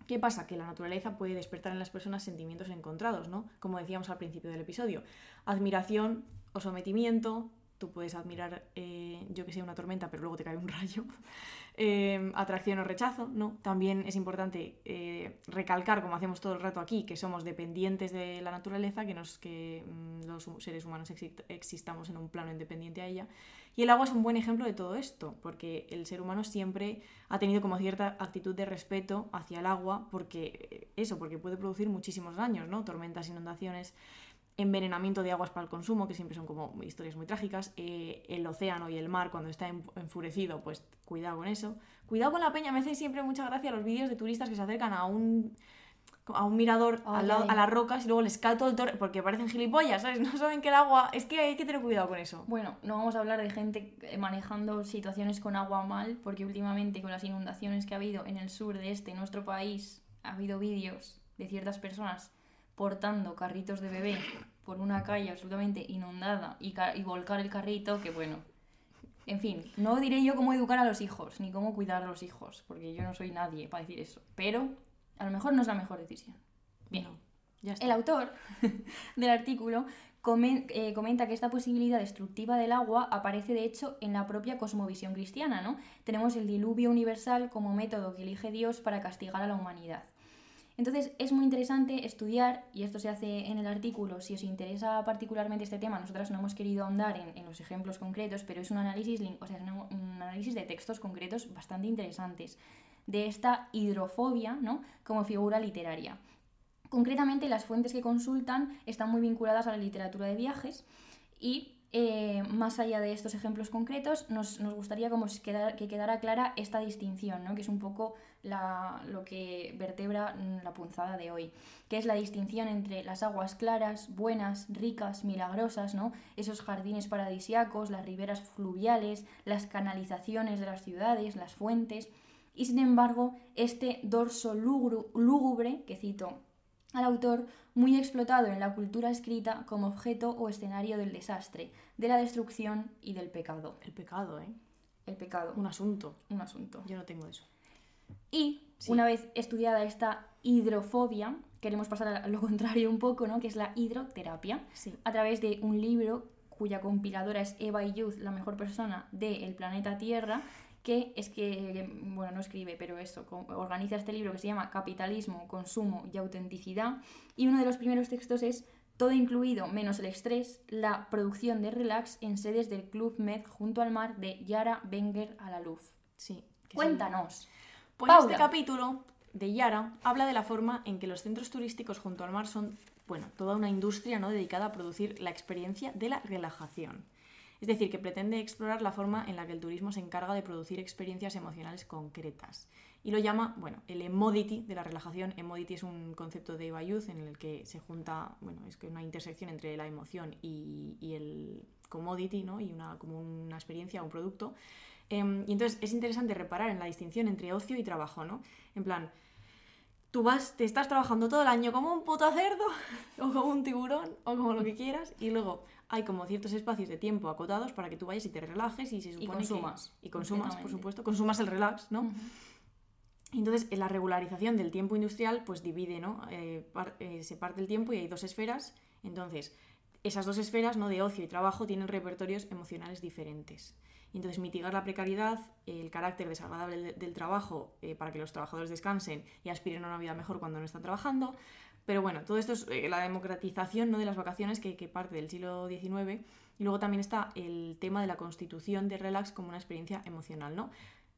¿qué pasa? Que la naturaleza puede despertar en las personas sentimientos encontrados, ¿no? Como decíamos al principio del episodio, admiración o sometimiento. Tú puedes admirar, eh, yo que sé, una tormenta, pero luego te cae un rayo. Eh, atracción o rechazo, ¿no? También es importante eh, recalcar, como hacemos todo el rato aquí, que somos dependientes de la naturaleza, que, mm, los seres humanos exi- existamos en un plano independiente a ella. Y el agua es un buen ejemplo de todo esto, porque el ser humano siempre ha tenido como cierta actitud de respeto hacia el agua, porque eh, eso, porque puede producir muchísimos daños, ¿no? Tormentas, inundaciones, envenenamiento de aguas para el consumo, que siempre son como historias muy trágicas, eh, el océano y el mar cuando está en- enfurecido, pues cuidado con eso. Cuidado con la peña, me hace siempre mucha gracia los vídeos de turistas que se acercan a un a un mirador al lado- a las rocas y luego les cae todo el torre porque parecen gilipollas, ¿sabes? No saben que el agua... Es que hay que tener cuidado con eso. Bueno, no vamos a hablar de gente eh, manejando situaciones con agua mal, porque últimamente con las inundaciones que ha habido en el sur de este nuestro país, ha habido vídeos de ciertas personas portando carritos de bebé por una calle absolutamente inundada y, ca- y volcar el carrito, que bueno. En fin, no diré yo cómo educar a los hijos, ni cómo cuidar a los hijos, porque yo no soy nadie para decir eso. Pero a lo mejor no es la mejor decisión. Bien. No, ya está. El autor del artículo comen- eh, comenta que esta posibilidad destructiva del agua aparece de hecho en la propia cosmovisión cristiana, ¿no? Tenemos el diluvio universal como método que elige Dios para castigar a la humanidad. Entonces es muy interesante estudiar, y esto se hace en el artículo, si os interesa particularmente este tema, nosotras no hemos querido ahondar en, en los ejemplos concretos, pero es un análisis, o sea, un análisis de textos concretos bastante interesantes de esta hidrofobia ¿no? como figura literaria. Concretamente, las fuentes que consultan están muy vinculadas a la literatura de viajes Y eh, más allá de estos ejemplos concretos, nos, nos gustaría como que quedara clara esta distinción, ¿no? que es un poco la- lo que vertebra mm, la punzada de hoy, que es la distinción entre las aguas claras, buenas, ricas, milagrosas, ¿no? esos jardines paradisiacos, las riberas fluviales, las canalizaciones de las ciudades, las fuentes, y sin embargo, este dorso lúgubre, que cito al autor, muy explotado en la cultura escrita como objeto o escenario del desastre, de la destrucción y del pecado. El pecado, ¿eh? El pecado, Un asunto. un asunto. Yo no tengo eso. Y Sí. una vez estudiada esta hidrofobia, queremos pasar a lo contrario un poco, ¿no? que es la hidroterapia, Sí. a través de un libro cuya compiladora es Eva Youth, la mejor persona del planeta Tierra, que es que, bueno, no escribe, pero eso, organiza este libro que se llama Capitalismo, Consumo y Autenticidad. Y uno de los primeros textos es todo incluido menos el estrés, la producción de relax en sedes del Club Med junto al mar de Yara Wenger a la luz. Sí. Cuéntanos. Pues Paula. este capítulo de Yara habla de la forma en que los centros turísticos junto al mar son, bueno, toda una industria ¿no? dedicada a producir la experiencia de la relajación. Es decir, que pretende explorar la forma en la que el turismo se encarga de producir experiencias emocionales concretas. Y lo llama, bueno, el emodity de la relajación. Emodity es un concepto de Youth en el que se junta, bueno, es que una intersección entre la emoción y, y el commodity, ¿no? Y una, como una experiencia, un producto. Em, y entonces es interesante reparar en la distinción entre ocio y trabajo, ¿no? En plan, tú vas, te estás trabajando todo el año como un puto cerdo, o como un tiburón, o como lo que quieras, y luego hay como ciertos espacios de tiempo acotados para que tú vayas y te relajes y se supone que- consumas, y consumas, por supuesto, consumas el relax, ¿no? Entonces, en la regularización del tiempo industrial, pues divide, ¿no? Eh, par- eh, se parte el tiempo y hay dos esferas. Entonces, esas dos esferas, ¿no? De ocio y trabajo, tienen repertorios emocionales diferentes. Entonces, mitigar la precariedad, el carácter desagradable de- del trabajo eh, para que los trabajadores descansen y aspiren a una vida mejor cuando no están trabajando. Pero bueno, todo esto es eh, la democratización ¿no? de las vacaciones que, que parte del siglo XIX. Y luego también está el tema de la constitución de relax como una experiencia emocional, ¿no?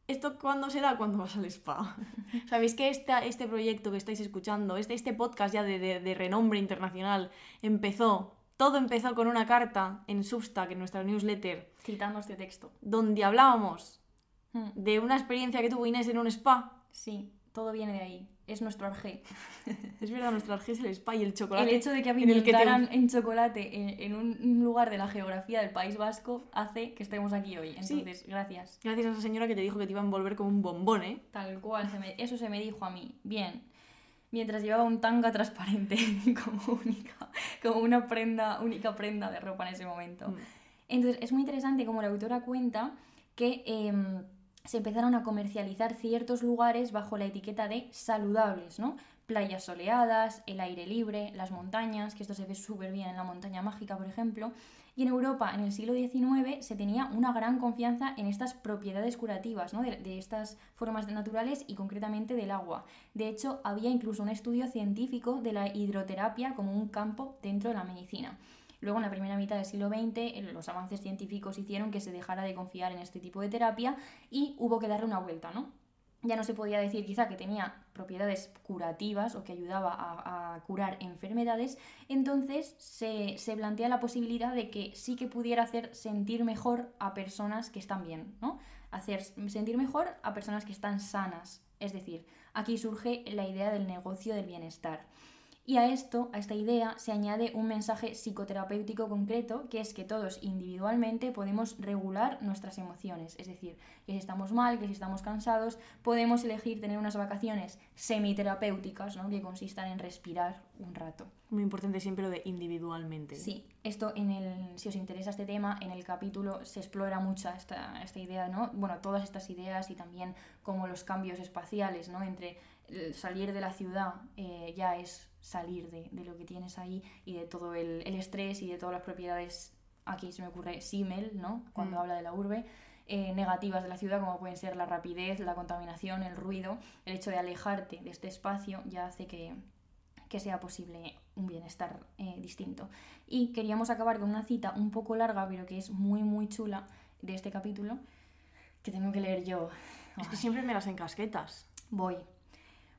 ¿Esto cuándo se da? Cuando vas al spa. Sabéis que este proyecto que estáis escuchando, este, este podcast ya de- de renombre internacional, empezó, todo empezó con una carta en Substack, en nuestra newsletter, Citando este texto. donde hablábamos Mm. de una experiencia que tuvo Inés en un spa. Sí, todo viene de ahí. Es nuestro arjé. Es verdad, nuestro arjé es el spa y el chocolate. El hecho de que en el que te- en chocolate en, en un lugar de la geografía del País Vasco hace que estemos aquí hoy. Sí. Entonces, gracias. Gracias a esa señora que te dijo que te iba a envolver como un bombón, ¿eh? Tal cual, se me- eso se me dijo a mí. Bien. Mientras llevaba un tanga transparente como única, como una prenda, única prenda de ropa en ese momento. Mm. Entonces, es muy interesante como la autora cuenta que em, se empezaron a comercializar ciertos lugares bajo la etiqueta de saludables, ¿no? Playas soleadas, el aire libre, las montañas, que esto se ve súper bien en la montaña mágica, por ejemplo. Y en Europa, en el siglo XIX, se tenía una gran confianza en estas propiedades curativas, ¿no? de, de estas formas naturales y concretamente del agua. De hecho, había incluso un estudio científico de la hidroterapia como un campo dentro de la medicina. Luego, en la primera mitad del siglo XX, los avances científicos hicieron que se dejara de confiar en este tipo de terapia y hubo que darle una vuelta, ¿no? Ya no se podía decir quizá que tenía propiedades curativas o que ayudaba a, curar enfermedades, entonces se, se plantea la posibilidad de que sí que pudiera hacer sentir mejor a personas que están bien, ¿no? Hacer sentir mejor a personas que están sanas. Es decir, aquí surge la idea del negocio del bienestar. Y a esto, a esta idea, se añade un mensaje psicoterapéutico concreto, que es que todos individualmente podemos regular nuestras emociones. Es decir, que si estamos mal, que si estamos cansados, podemos elegir tener unas vacaciones semiterapéuticas, ¿no? que consistan en respirar un rato. Muy importante siempre lo de individualmente. Sí, esto en el, si os interesa este tema, en el capítulo se explora mucho esta, esta idea, ¿no? Bueno, todas estas ideas y también como los cambios espaciales, ¿no? Entre salir de la ciudad eh, ya es salir de, de lo que tienes ahí y de todo el, el estrés y de todas las propiedades, aquí se me ocurre Simmel, ¿no? Cuando Mm. habla de la urbe, eh, negativas de la ciudad, como pueden ser la rapidez, la contaminación, el ruido, el hecho de alejarte de este espacio ya hace que, que sea posible un bienestar eh, distinto. Y queríamos acabar con una cita un poco larga, pero que es muy, muy chula de este capítulo, que tengo que leer yo. Es que siempre me las encasquetas. Voy.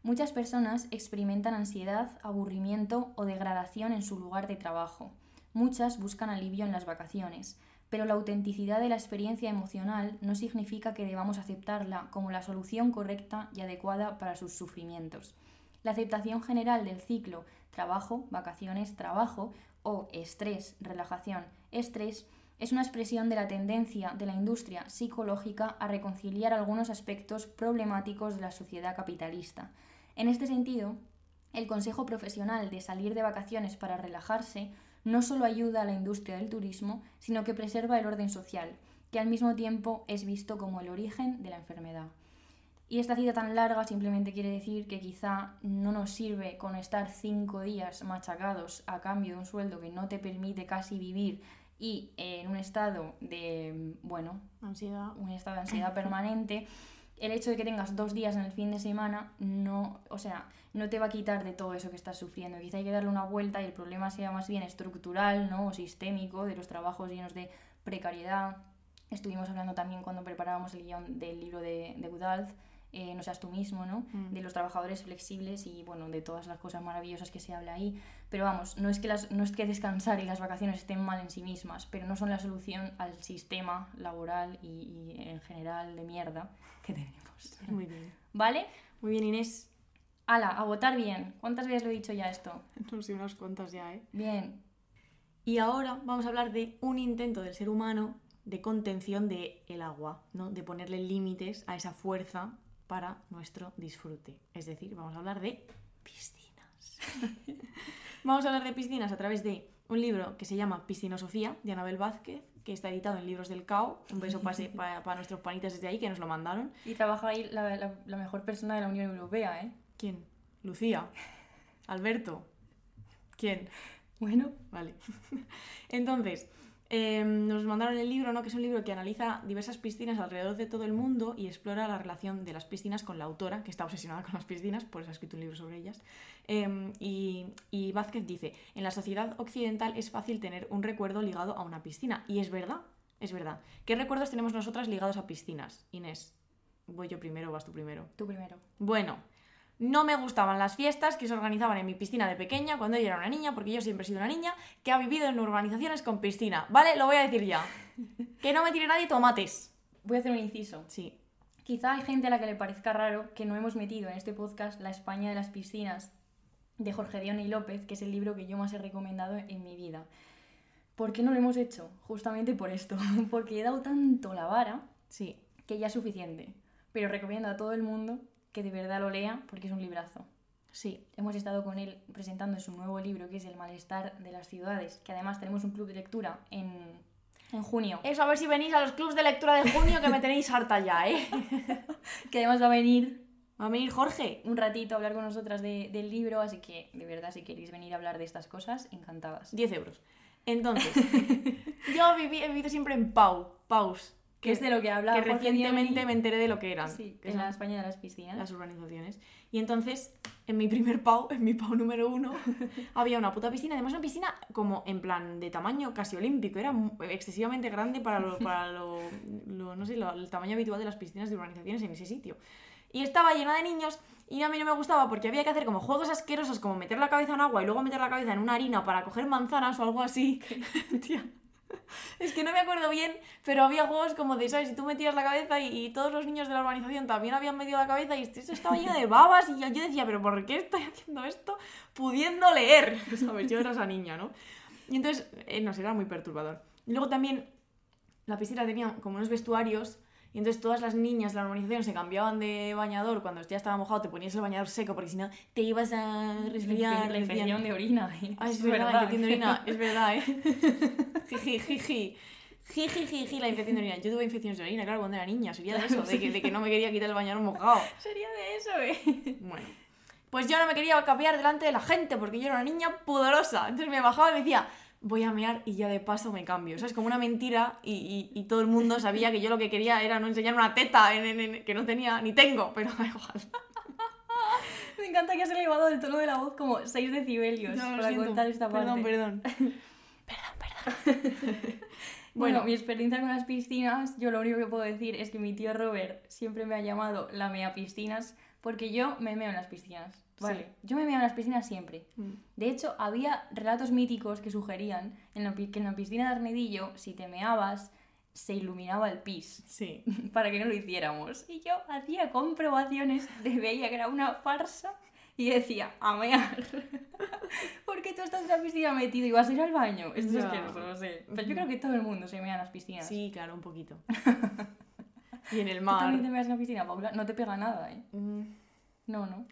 Muchas personas experimentan ansiedad, aburrimiento o degradación en su lugar de trabajo. Muchas buscan alivio en las vacaciones, pero la autenticidad de la experiencia emocional no significa que debamos aceptarla como la solución correcta y adecuada para sus sufrimientos. La aceptación general del ciclo trabajo, vacaciones, trabajo o estrés, relajación, estrés es una expresión de la tendencia de la industria psicológica a reconciliar algunos aspectos problemáticos de la sociedad capitalista. En este sentido, el consejo profesional de salir de vacaciones para relajarse no solo ayuda a la industria del turismo, sino que preserva el orden social, que al mismo tiempo es visto como el origen de la enfermedad. Y esta cita tan larga simplemente quiere decir que quizá no nos sirve con estar cinco días machacados a cambio de un sueldo que no te permite casi vivir y en un estado de, bueno, Ansiedad. un estado de ansiedad permanente, el hecho de que tengas dos días en el fin de semana no, o sea, no te va a quitar de todo eso que estás sufriendo. Quizá hay que darle una vuelta y el problema sea más bien estructural, ¿no? O sistémico, de los trabajos llenos de precariedad. Estuvimos hablando también cuando preparábamos el guion del libro de, de eh, No seas tú mismo, ¿no? Mm. De los trabajadores flexibles y, bueno, de todas las cosas maravillosas que se habla ahí. Pero vamos, no es, que las, no es que descansar y las vacaciones estén mal en sí mismas, pero no son la solución al sistema laboral y, y en general de mierda que tenemos. Muy bien. ¿Vale? Muy bien, Inés. Ala, a votar bien. ¿Cuántas veces lo he dicho ya esto? No sé, unas cuantas ya, ¿eh? Bien. Y ahora vamos a hablar de un intento del ser humano de contención del el agua, ¿no? De ponerle límites a esa fuerza para nuestro disfrute. Es decir, vamos a hablar de piscinas. vamos a hablar de piscinas a través de un libro que se llama Piscinosofía, de Anabel Vázquez, que está editado en Libros del Cao. Un beso para nuestros panitas desde ahí que nos lo mandaron. Y trabaja ahí la, la- la mejor persona de la Unión Europea, ¿eh? ¿Quién? Lucía. Alberto. ¿Quién? Bueno, Vale. Entonces, eh, nos mandaron el libro, ¿no? Que es un libro que analiza diversas piscinas alrededor de todo el mundo y explora la relación de las piscinas con la autora, que está obsesionada con las piscinas, por eso ha escrito un libro sobre ellas. Eh, y, y Vázquez dice, en la sociedad occidental es fácil tener un recuerdo ligado a una piscina. Y es verdad, es verdad. ¿Qué recuerdos tenemos nosotras ligados a piscinas? Inés, voy yo primero o vas tú primero. tú primero. Bueno, no me gustaban las fiestas que se organizaban en mi piscina de pequeña cuando yo era una niña, porque yo siempre he sido una niña que ha vivido en urbanizaciones con piscina. ¿Vale? Lo voy a decir ya. Que no me tire nadie tomates. Voy a hacer un inciso. Sí. Quizá hay gente a la que le parezca raro que no hemos metido en este podcast La España de las piscinas de Jorge Dione y López, que es el libro que yo más he recomendado en mi vida. ¿Por qué no lo hemos hecho? Justamente por esto. Porque he dado tanto la vara Sí. que ya es suficiente. Pero recomiendo a todo el mundo que de verdad lo lea porque es un librazo. Sí. Hemos estado con él presentando su nuevo libro que es El malestar de las ciudades, que además tenemos un club de lectura en, en junio, Eso, a ver si venís a los clubs de lectura de junio que me tenéis harta ya, ¿eh? que además va a venir Va a venir Jorge. un ratito a hablar con nosotras de- del libro, así que de verdad si queréis venir a hablar de estas cosas, encantadas. 10 euros. Entonces, yo viví, he vivido siempre en Pau, Paus, Que es de lo que habla que Jorge recientemente me enteré de lo que eran. Sí, que en la España de las piscinas. las urbanizaciones. Y entonces, en mi primer Pau, en mi Pau número uno, había una puta piscina. Además, una piscina como en plan de tamaño casi olímpico. Era excesivamente grande para, lo, para lo, lo- no sé, lo- el tamaño habitual de las piscinas de urbanizaciones en ese sitio. Y estaba llena de niños y a mí no me gustaba porque había que hacer como juegos asquerosos como meter la cabeza en agua y luego meter la cabeza en una harina para coger manzanas o algo así. Tía. Es que no me acuerdo bien, pero había juegos como de, ¿sabes? Si tú metías la cabeza y, todos los niños de la urbanización también habían metido la cabeza y esto estaba lleno de babas y yo, decía, ¿pero por qué estoy haciendo esto pudiendo leer? ¿Sabes? Yo era esa niña, ¿no? Y entonces, eh, no sé, era muy perturbador. Y luego también la piscina tenía como unos vestuarios y entonces todas las niñas de la urbanización se cambiaban de bañador cuando ya estaba mojado, te ponías el bañador seco porque si no te ibas a resfriar. la infección de orina. ¿eh? Ah, es Es verdad, la verdad. infección de orina, es verdad, ¿eh? Jiji, jiji. Jiji, jiji, la infección de orina. Yo tuve infecciones de orina, claro, cuando era niña. Sería de eso, de que, de que no me quería quitar el bañador mojado. Sería de eso, ¿eh? Bueno. Pues yo no me quería cambiar delante de la gente porque yo era una niña pudorosa. Entonces me bajaba y me decía, voy a mear y ya de paso me cambio. ¿Sabes? Como una mentira y, y- y todo el mundo sabía que yo lo que quería era no enseñar una teta en- en- en- que no tenía ni tengo, pero igual. Me encanta que has elevado el tono de la voz como 6 decibelios No, para siento. contar esta parte. Perdón, perdón. Bueno, Bueno. mi experiencia con las piscinas, yo lo único que puedo decir es que mi tío Robert siempre me ha llamado la mea piscinas porque yo me meo en las piscinas. Vale. Yo me meo en las piscinas siempre. Mm. De hecho, había relatos míticos que sugerían en la que en la piscina de Arnedillo, si te meabas, se iluminaba el pis Sí. para que no lo hiciéramos. Y yo hacía comprobaciones de veía que era una farsa y decía, a mear. Porque tú estás en la piscina metido y vas a ir al baño. Esto es que no sé. Pero yo creo que todo el mundo se mea en las piscinas. Sí, claro, un poquito. y en el ¿Tú mar. también te meas en la piscina, Paula? No te pega nada, ¿eh? Mm, No, no.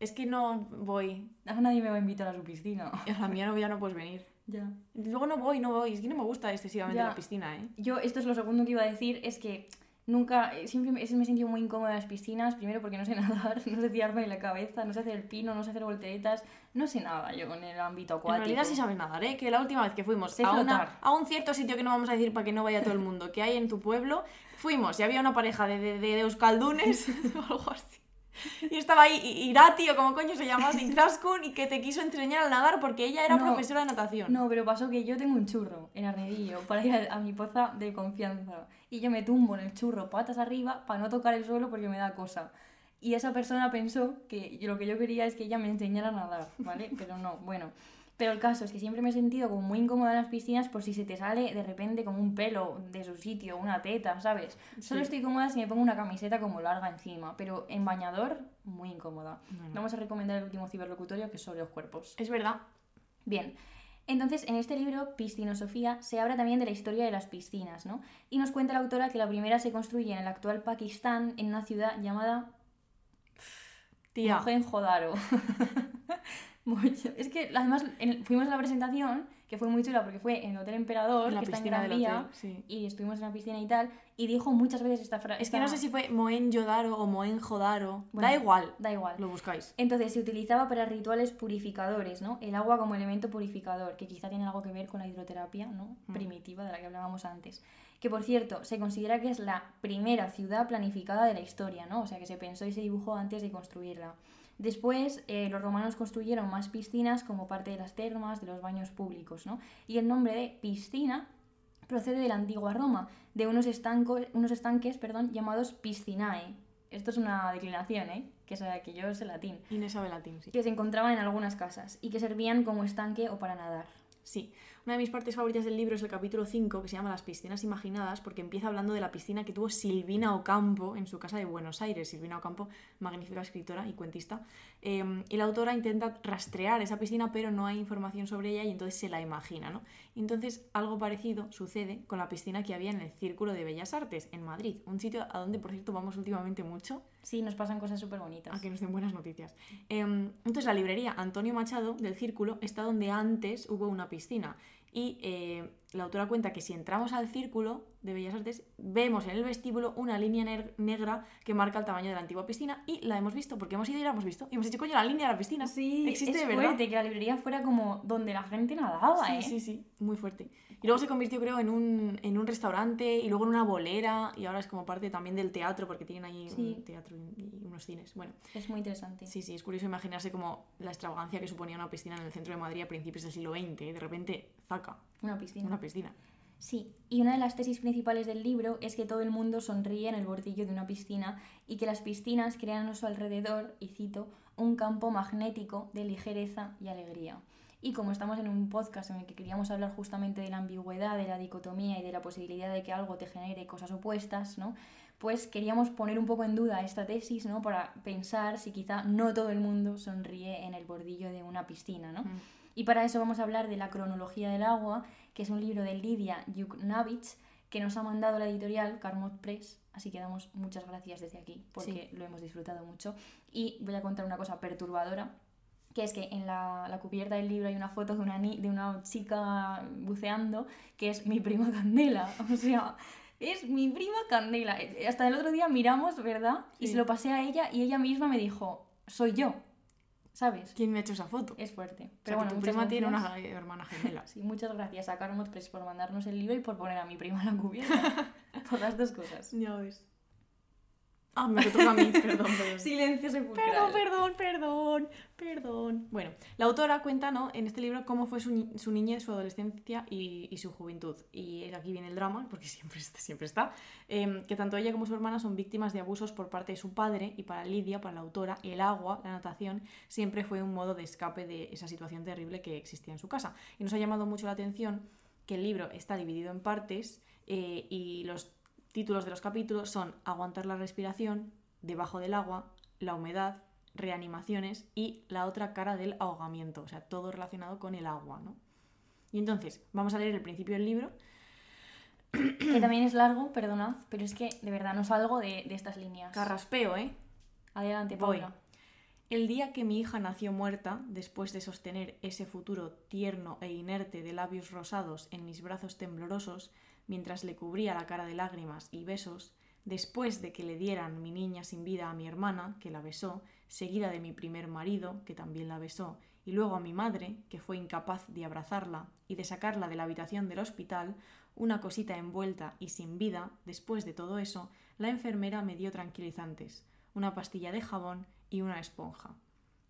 Es que no voy. A Nadie me va a invitar a su piscina. Y a la mía no, ya no puedes venir. ya. Luego no voy, no voy. Es que no me gusta excesivamente Ya. la piscina, ¿eh? Yo, esto es lo segundo que iba a decir, es que nunca, eh, siempre me, he sentido muy incómoda en las piscinas, primero porque no sé nadar, no sé tirarme de la cabeza, no sé hacer el pino, no sé hacer volteretas, no sé nada yo en el ámbito En acuático. realidad sí sabes nadar, ¿eh? Que la última vez que fuimos a, una- a un cierto sitio que no vamos a decir para que no vaya todo el mundo, que hay en tu pueblo, fuimos y había una pareja de, de, de euskaldunes o algo así. Y estaba ahí Irati o como coño se llamaba, Izaskun, y que te quiso enseñar a nadar porque ella era No. profesora de natación. No, pero pasó que yo tengo un churro en Arnedillo para ir a, a mi poza de confianza y yo me tumbo en el churro patas arriba para no tocar el suelo porque me da cosa. Y esa persona pensó que lo que yo quería es que ella me enseñara a nadar, ¿vale? Pero no, bueno. Pero el caso es que siempre me he sentido como muy incómoda en las piscinas por si se te sale de repente como un pelo de su sitio, una teta, ¿sabes? Solo estoy cómoda si me pongo una camiseta como larga encima, pero en bañador, muy incómoda. Bueno. Vamos a recomendar el último ciberlocutorio que es sobre los cuerpos. Es verdad. Bien, entonces en este libro, Piscinosofía, se habla también de la historia de las piscinas, ¿no? Y nos cuenta la autora que la primera se construye en el actual Pakistán, en una ciudad llamada Tía. Mohenjo-Daro. Mucho. Es que además en- fuimos a la presentación, que fue muy chula porque fue en el Hotel Emperador, En la que está en piscina Gran Vía, sí. y estuvimos en la piscina y tal, y dijo muchas veces esta frase. Es que no sé si fue Mohenjo-Daro o Mohenjo-Daro. Bueno, da igual. Da igual. Lo buscáis. Entonces se utilizaba para rituales purificadores, ¿no? El agua como elemento purificador, que quizá tiene algo que ver con la hidroterapia, ¿no? Mm. Primitiva de la que hablábamos antes. Que por cierto, se considera que es la primera ciudad planificada de la historia, ¿no? O sea que se pensó y se dibujó antes de construirla. Después, eh, los romanos construyeron más piscinas como parte de las termas, de los baños públicos, ¿no? Y el nombre de piscina procede de la antigua Roma, de unos, estanco- unos estanques perdón, llamados piscinae. Esto es una declinación, ¿eh? Que, es, que yo sé latín. Inés sabe latín, sí. Que se encontraban en algunas casas y que servían como estanque o para nadar. Sí, una de mis partes favoritas del libro es el capítulo 5, que se llama Las piscinas imaginadas, porque empieza hablando de la piscina que tuvo Silvina Ocampo en su casa de Buenos Aires. Silvina Ocampo, magnífica escritora y cuentista. Eh, y la autora intenta rastrear esa piscina, pero no hay información sobre ella y entonces se la imagina, ¿no? Entonces algo parecido sucede con la piscina que había en el Círculo de Bellas Artes, en Madrid, un sitio a donde, por cierto, vamos últimamente mucho, Sí, nos pasan cosas súper bonitas. a que nos den buenas noticias. Em, entonces, la librería Antonio Machado del Círculo está donde antes hubo una piscina. Y eh, la autora cuenta que si entramos al Círculo de Bellas Artes, vemos en el vestíbulo una línea neg- negra que marca el tamaño de la antigua piscina y la hemos visto, porque hemos ido y la hemos visto. Y hemos dicho, coño, la línea de la piscina. Sí, existe es de verdad. fuerte que la librería fuera como donde la gente nadaba, Sí, ¿eh? sí, sí, muy fuerte. Y luego se convirtió, creo, en un, en un restaurante y luego en una bolera y ahora es como parte también del teatro porque tienen ahí Sí. un teatro y, y unos cines. Bueno, Es muy interesante. Sí, sí, es curioso imaginarse como la extravagancia que suponía una piscina en el centro de Madrid a principios del siglo XX. ¿eh? De repente, zaca, Una piscina. una piscina. Sí, y una de las tesis principales del libro es que todo el mundo sonríe en el bordillo de una piscina y que las piscinas crean a su alrededor, y cito, un campo magnético de ligereza y alegría. Y como estamos en un podcast en el que queríamos hablar justamente de la ambigüedad, de la dicotomía y de la posibilidad de que algo te genere cosas opuestas, ¿no? Pues queríamos poner un poco en duda esta tesis, ¿no? Para pensar si quizá no todo el mundo sonríe en el bordillo de una piscina, ¿no? Mm. Y para eso vamos a hablar de La cronología del agua, que es un libro de Lidia Yuknavich, que nos ha mandado la editorial Carmot Press, así que damos muchas gracias desde aquí, porque lo hemos disfrutado mucho. Y voy a contar una cosa perturbadora, que es que en la, la cubierta del libro hay una foto de una, ni- de una chica buceando, que es mi prima Candela, o sea... Es mi prima Candela. Hasta el otro día miramos, ¿verdad? Y se lo pasé a ella y ella misma me dijo, soy yo. ¿Sabes? ¿Quién me ha hecho esa foto? Es fuerte. O sea, Pero bueno, tu prima tiene una hermana gemela. Sí, muchas gracias a Carmot Press por mandarnos el libro y por poner a mi prima en la cubierta. por las dos cosas. Ya ves. Ah, me toca a mí, perdón, perdón. Silencio sepulcral. Perdón, perdón, perdón, perdón. Bueno, la autora cuenta ¿no? en este libro cómo fue su, ni- su niñez, su adolescencia y, y su juventud. Y aquí viene el drama, porque siempre, siempre está, em, que tanto ella como su hermana son víctimas de abusos por parte de su padre y para Lidia, para la autora, el agua, la natación, siempre fue un modo de escape de esa situación terrible que existía en su casa. Y nos ha llamado mucho la atención que el libro está dividido en partes eh, y los títulos de los capítulos son Aguantar la respiración, Debajo del agua, La humedad, Reanimaciones y la otra cara del ahogamiento, o sea, todo relacionado con el agua, ¿no? Y entonces, vamos a leer el principio del libro. Que también es largo, perdonad, pero es que de verdad no salgo de, de estas líneas. Carraspeo, ¿eh? Adelante, Voy. Paula. El día que mi hija nació muerta, después de sostener ese futuro tierno e inerte de labios rosados en mis brazos temblorosos, mientras le cubría la cara de lágrimas y besos, después de que le dieran mi niña sin vida a mi hermana, que la besó, seguida de mi primer marido, que también la besó, y luego a mi madre, que fue incapaz de abrazarla y de sacarla de la habitación del hospital, una cosita envuelta y sin vida, después de todo eso, la enfermera me dio tranquilizantes, una pastilla de jabón y una esponja.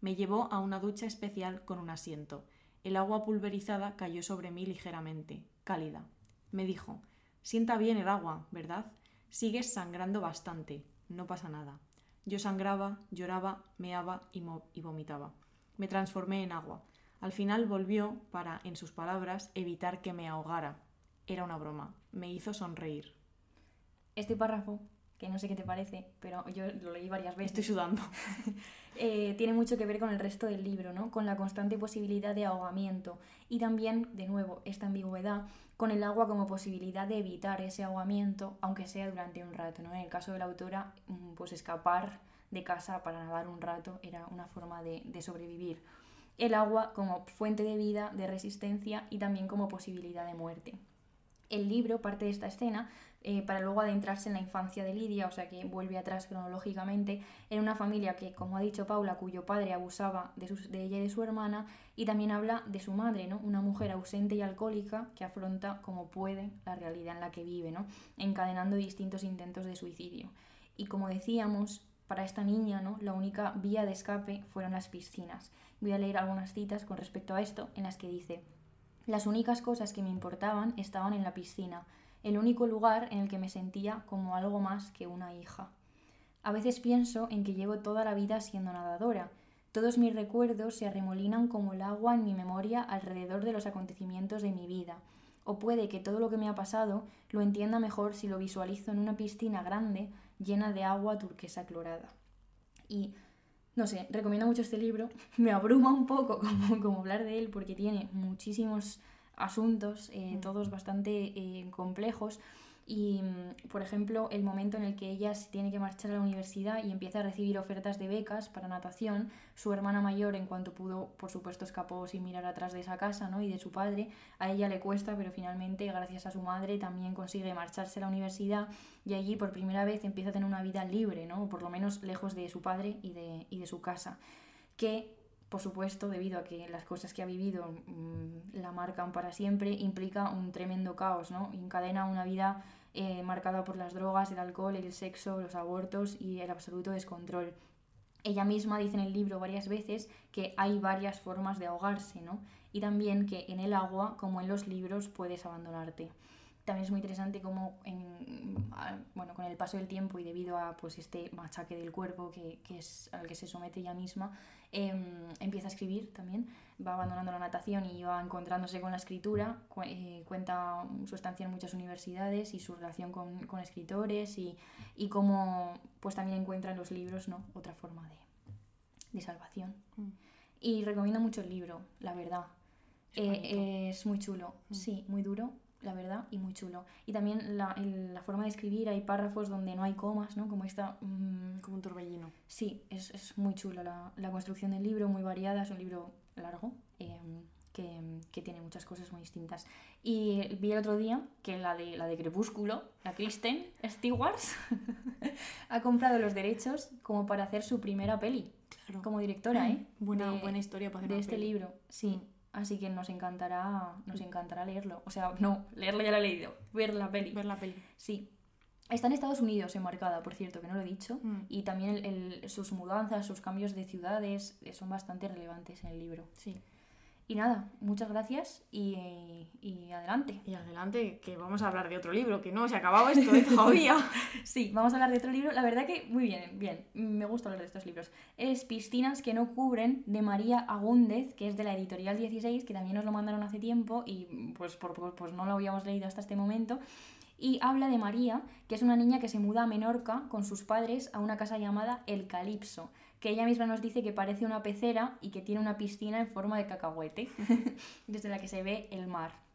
Me llevó a una ducha especial con un asiento. El agua pulverizada cayó sobre mí ligeramente, cálida. Me dijo, sienta bien el agua, ¿verdad? Sigues sangrando bastante, no pasa nada. Yo sangraba, lloraba, meaba y, vomitaba. Me transformé en agua. Al final volvió para, en sus palabras, evitar que me ahogara. Era una broma. Me hizo sonreír. Este párrafo, que no sé qué te parece, pero yo lo leí varias veces. Estoy sudando. eh, tiene mucho que ver con el resto del libro, ¿no? Con la constante posibilidad de ahogamiento y también, de nuevo, esta ambigüedad con el agua como posibilidad de evitar ese ahogamiento, aunque sea durante un rato, ¿no? En el caso de la autora, mm, pues escapar de casa para nadar un rato era una forma de, de sobrevivir. El agua como fuente de vida, de resistencia y también como posibilidad de muerte. El libro parte de esta escena eh, para luego adentrarse en la infancia de Lidia, o sea que vuelve atrás cronológicamente, en una familia que, como ha dicho Paula, cuyo padre abusaba de, de ella y de su hermana, y también habla de su madre, ¿no? Una mujer ausente y alcohólica que afronta como puede la realidad en la que vive, ¿no? Encadenando distintos intentos de suicidio. Y como decíamos, para esta niña, ¿no? La única vía de escape fueron las piscinas. Voy a leer algunas citas con respecto a esto, en las que dice las únicas cosas que me importaban estaban en la piscina, el único lugar en el que me sentía como algo más que una hija. A veces pienso en que llevo toda la vida siendo nadadora. Todos mis recuerdos se arremolinan como el agua en mi memoria alrededor de los acontecimientos de mi vida. O puede que todo lo que me ha pasado lo entienda mejor si lo visualizo en una piscina grande llena de agua turquesa clorada. Y no sé, recomiendo mucho este libro. Me abruma un poco como, como hablar de él porque tiene muchísimos asuntos, eh, todos bastante eh, complejos. Y, mm, por ejemplo, el momento en el que ella se tiene que marchar a la universidad y empieza a recibir ofertas de becas para natación, su hermana mayor, en cuanto pudo, por supuesto, escapó sin mirar atrás de esa casa ¿no? y de su padre. A ella le cuesta, pero finalmente, gracias a su madre, también consigue marcharse a la universidad y allí por primera vez empieza a tener una vida libre, ¿no? o por lo menos lejos de su padre y de, y de su casa. Que por supuesto, debido a que las cosas que ha vivido mmm, la marcan para siempre, implica un tremendo caos, ¿no? Encadena una vida eh, marcada por las drogas, el alcohol, el sexo, los abortos y el absoluto descontrol. Ella misma dice en el libro varias veces que hay varias formas de ahogarse, ¿no? Y también que en el agua, como en los libros, puedes abandonarte. También es muy interesante cómo, en, bueno, con el paso del tiempo y debido a pues, este machaque del cuerpo que, que es al que se somete ella misma, eh, empieza a escribir también, va abandonando la natación y va encontrándose con la escritura, cu eh, cuenta su estancia en muchas universidades y su relación con, con escritores y, y cómo pues, también encuentra en los libros ¿no? otra forma de, de salvación. Mm. Y recomiendo mucho el libro, la verdad. Es, eh, es muy chulo, mm. sí, muy duro, la verdad, y muy chulo. Y también la, el, la, forma de escribir, hay párrafos donde no hay comas, ¿no? Como esta... Mmm, como un torbellino. Sí, es, es muy chulo la, la, construcción del libro, muy variada, es un libro largo, eh, que, que, tiene muchas cosas muy distintas. Y vi el otro día que la de, la de Crepúsculo, la Kristen Stewart, ha comprado los derechos como para hacer su primera peli. Claro. Como directora, ¿eh? Buena, de, buena historia para hacer De este peli. libro, sí. Así que nos encantará, nos encantará leerlo. O sea, no, leerlo ya lo he leído, ver la peli. Ver la peli. Sí. Está en Estados Unidos enmarcada, por cierto, que no lo he dicho. Mm. Y también el- el- sus mudanzas, sus cambios de ciudades eh, son bastante relevantes en el libro. Sí. Y nada, muchas gracias y, y adelante. Y adelante, que vamos a hablar de otro libro, que no se ha acabado esto ¿eh? todavía. Sí, vamos a hablar de otro libro. La verdad que muy bien, bien. Me gusta hablar de estos libros. Es Piscinas que no cubren de María Agúndez, que es de la editorial 16, que también nos lo mandaron hace tiempo y pues, por, por- pues no lo habíamos leído hasta este momento. Y habla de María, que es una niña que se muda a Menorca con sus padres a una casa llamada El Calipso, que ella misma nos dice que parece una pecera y que tiene una piscina en forma de cacahuete, desde la que se ve el mar.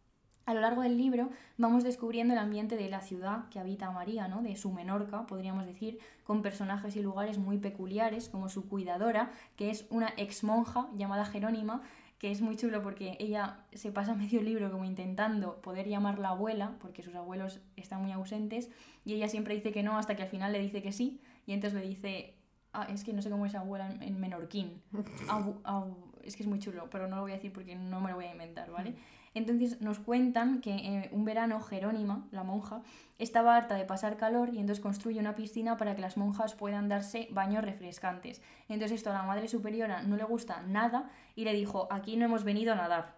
A lo largo del libro vamos descubriendo el ambiente de la ciudad que habita María, ¿no? de su Menorca, podríamos decir, con personajes y lugares muy peculiares, como su cuidadora, que es una ex monja llamada Jerónima, que es muy chulo porque ella se pasa medio libro como intentando poder llamarla abuela, porque sus abuelos están muy ausentes, y ella siempre dice que no hasta que al final le dice que sí, y entonces le dice, ah, es que no sé cómo es abuela en, en menorquín. Abu- abu- es que es muy chulo, pero no lo voy a decir porque no me lo voy a inventar, ¿vale? Entonces nos cuentan que eh, un verano Jerónima, la monja, estaba harta de pasar calor y entonces construye una piscina para que las monjas puedan darse baños refrescantes. Entonces esto a la madre superiora no le gusta nada y le dijo, aquí no hemos venido a nadar.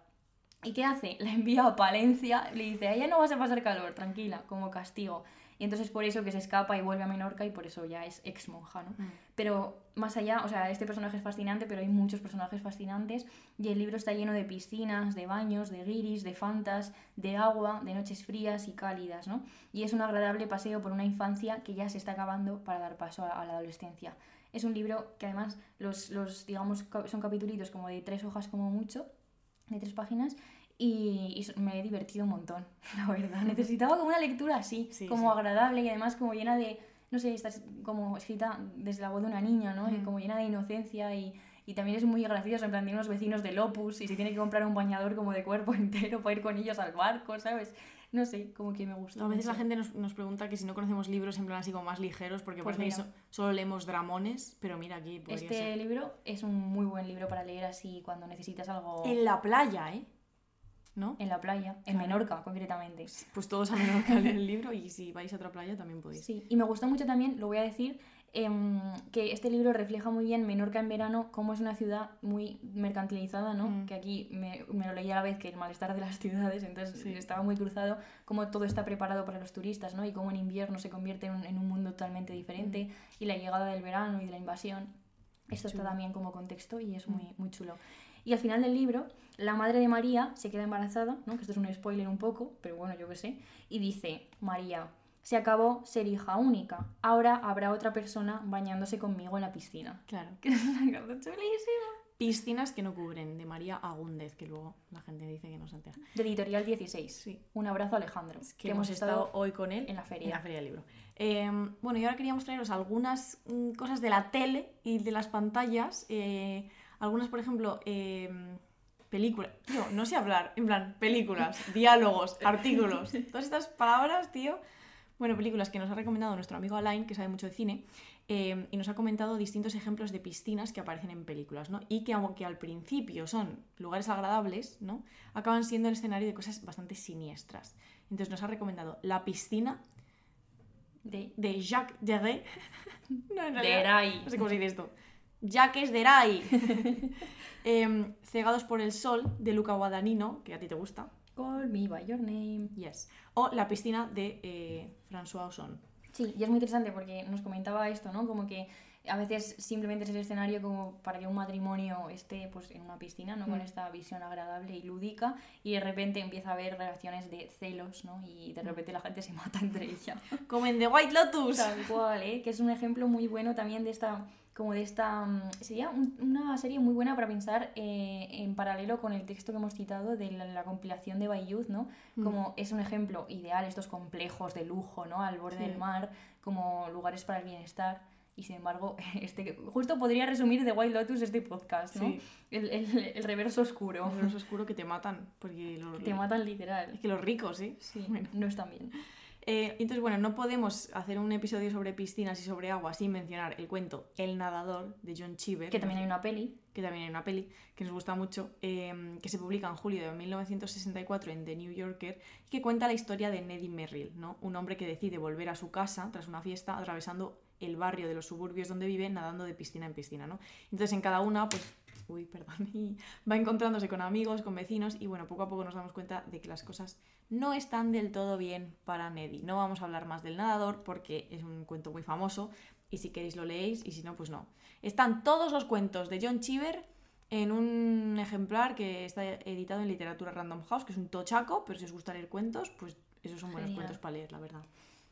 ¿Y qué hace? La envía a Palencia, le dice, allá no vas a pasar calor, tranquila, como castigo. Y entonces por eso que se escapa y vuelve a Menorca y por eso ya es ex monja, ¿no? Mm. Pero más allá, o sea, este personaje es fascinante, pero hay muchos personajes fascinantes y el libro está lleno de piscinas, de baños, de guiris, de fantas, de agua, de noches frías y cálidas, ¿no? Y es un agradable paseo por una infancia que ya se está acabando para dar paso a, a la adolescencia. Es un libro que además los, los digamos, son capitulitos como de tres hojas como mucho, de tres páginas, y, y me he divertido un montón, la verdad. Necesitaba como una lectura así, Sí, como sí. agradable y además como llena de, no sé, está es- como escrita desde la voz de una niña, ¿no? Y como llena de inocencia y, y también es muy gracioso, en plan, tiene unos vecinos del Opus y se tiene que comprar un bañador como de cuerpo entero para ir con ellos al barco, ¿sabes? No sé, como que me gusta. A veces la gente nos, nos pregunta que si no conocemos libros en plan así como más ligeros, porque Pues parece que mira. so- solo leemos dramones, pero mira aquí Este ser. libro es un muy buen libro para leer así cuando necesitas algo En la playa, ¿eh? ¿No? en la playa, en Claro. Menorca concretamente. Pues todos a Menorca a leer el libro y si vais a otra playa también podéis. Sí, y me gustó mucho también, lo voy a decir, em, que este libro refleja muy bien Menorca en verano, cómo es una ciudad muy mercantilizada, ¿no? Mm. Que aquí me, me lo leí a la vez que el malestar de las ciudades, entonces Sí. estaba muy cruzado, cómo todo está preparado para los turistas, ¿no? Y cómo en invierno se convierte en un, en un mundo totalmente diferente, y la llegada del verano y de la invasión. Esto está también como contexto y es Mm. muy, muy chulo. Y al final del libro, la madre de María se queda embarazada, ¿no? que esto es un spoiler un poco, pero bueno, yo qué sé, y dice, María, se acabó ser hija única, ahora habrá otra persona bañándose conmigo en la piscina. Claro. Que es una cosa chulísima. Piscinas que no cubren, de María Agúndez, que luego la gente dice que no se entera. De Editorial 16. Sí. Un abrazo a Alejandro, Que, hemos estado hoy con él en la feria. en la feria del libro. Eh, bueno, y ahora queríamos traeros algunas mm, cosas de la tele y de las pantallas. eh, algunas, por ejemplo, eh, películas. Tío, no sé hablar. En plan, películas, diálogos, artículos. Todas estas palabras, tío. Bueno, películas que nos ha recomendado nuestro amigo Alain, que sabe mucho de cine, eh, y nos ha comentado distintos ejemplos de piscinas que aparecen en películas, ¿no? Y que aunque al principio son lugares agradables, ¿no? Acaban siendo el escenario de cosas bastante siniestras. Entonces nos ha recomendado La piscina De, de Jacques Deray. no, en de realidad, Erai. No sé cómo se dice esto. Jacques Deray. Em, Cegados por el sol de Luca Guadagnino, que a ti te gusta. Call me by your name. Yes. O La piscina de eh, François Ozon. Sí, y es muy interesante porque nos comentaba esto, ¿no? Como que a veces simplemente es el escenario como para que un matrimonio esté pues en una piscina, ¿no? Con Mm. esta visión agradable y lúdica y de repente empieza a haber relaciones de celos, ¿no? Y de repente la gente se mata entre ella. Como en The White Lotus. Tal cual, ¿eh? Que es un ejemplo muy bueno también de esta como de esta... mm, Sería un- una serie muy buena para pensar eh, en paralelo con el texto que hemos citado de la, la compilación de Bayouth, ¿no? Mm. Como es un ejemplo ideal, estos complejos de lujo, ¿no? Al borde Sí. del mar, como lugares para el bienestar. Y sin embargo, este, justo podría resumir de White Lotus este podcast, ¿no? Sí. El, el- el reverso oscuro. Es oscuro que te matan. Porque Te matan literal. Es que los ricos, ¿sí? Sí, Bueno. no están bien. Eh, entonces, bueno, no podemos hacer un episodio sobre piscinas y sobre agua sin mencionar el cuento El nadador de John Cheever. Que también hay una peli. que también hay una peli que nos gusta mucho, eh, que se publica en julio de 1964 en The New Yorker, y que cuenta la historia de Neddy Merrill, ¿no? un hombre que decide volver a su casa tras una fiesta atravesando el barrio de los suburbios donde vive nadando de piscina en piscina. ¿no? Entonces en cada una, pues, uy, perdón, y va encontrándose con amigos, con vecinos, y bueno, poco a poco nos damos cuenta de que las cosas no están del todo bien para Neddy. No vamos a hablar más del nadador porque es un cuento muy famoso, y si queréis lo leéis, y si no, pues no. Están todos los cuentos de John Cheever en un ejemplar que está editado en Literatura Random House, que es un tochaco, pero si os gusta leer cuentos, pues esos son buenos Genial. cuentos para leer, la verdad.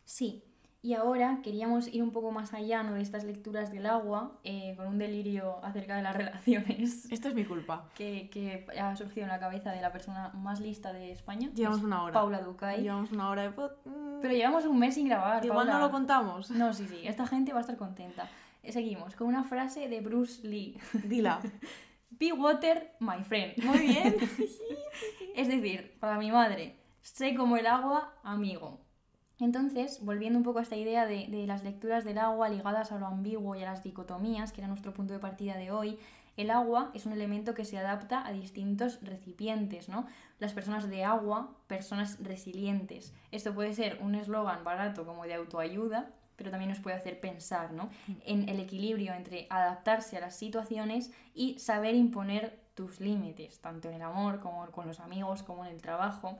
Sí. Y ahora queríamos ir un poco más allá ¿no? de estas lecturas del agua, eh, con un delirio acerca de las relaciones Esto es mi culpa. que, que ha surgido en la cabeza de la persona más lista de España. Llevamos es una hora. Paula Ducay. Llevamos una hora de pod. Mm, Pero llevamos un mes sin grabar. Igual no lo contamos. No, sí, sí, esta gente va a estar contenta. Eh, Seguimos con una frase de Bruce Lee. Dila. Be water, my friend. Muy bien. Es decir, para mi madre, sé como el agua, amigo. Entonces, volviendo un poco a esta idea de, de las lecturas del agua ligadas a lo ambiguo y a las dicotomías, que era nuestro punto de partida de hoy, el agua es un elemento que se adapta a distintos recipientes, ¿no? Las personas de agua, personas resilientes. Esto puede ser un eslogan barato como de autoayuda, pero también nos puede hacer pensar, ¿no? En el equilibrio entre adaptarse a las situaciones y saber imponer tus límites, tanto en el amor como con los amigos, como en el trabajo.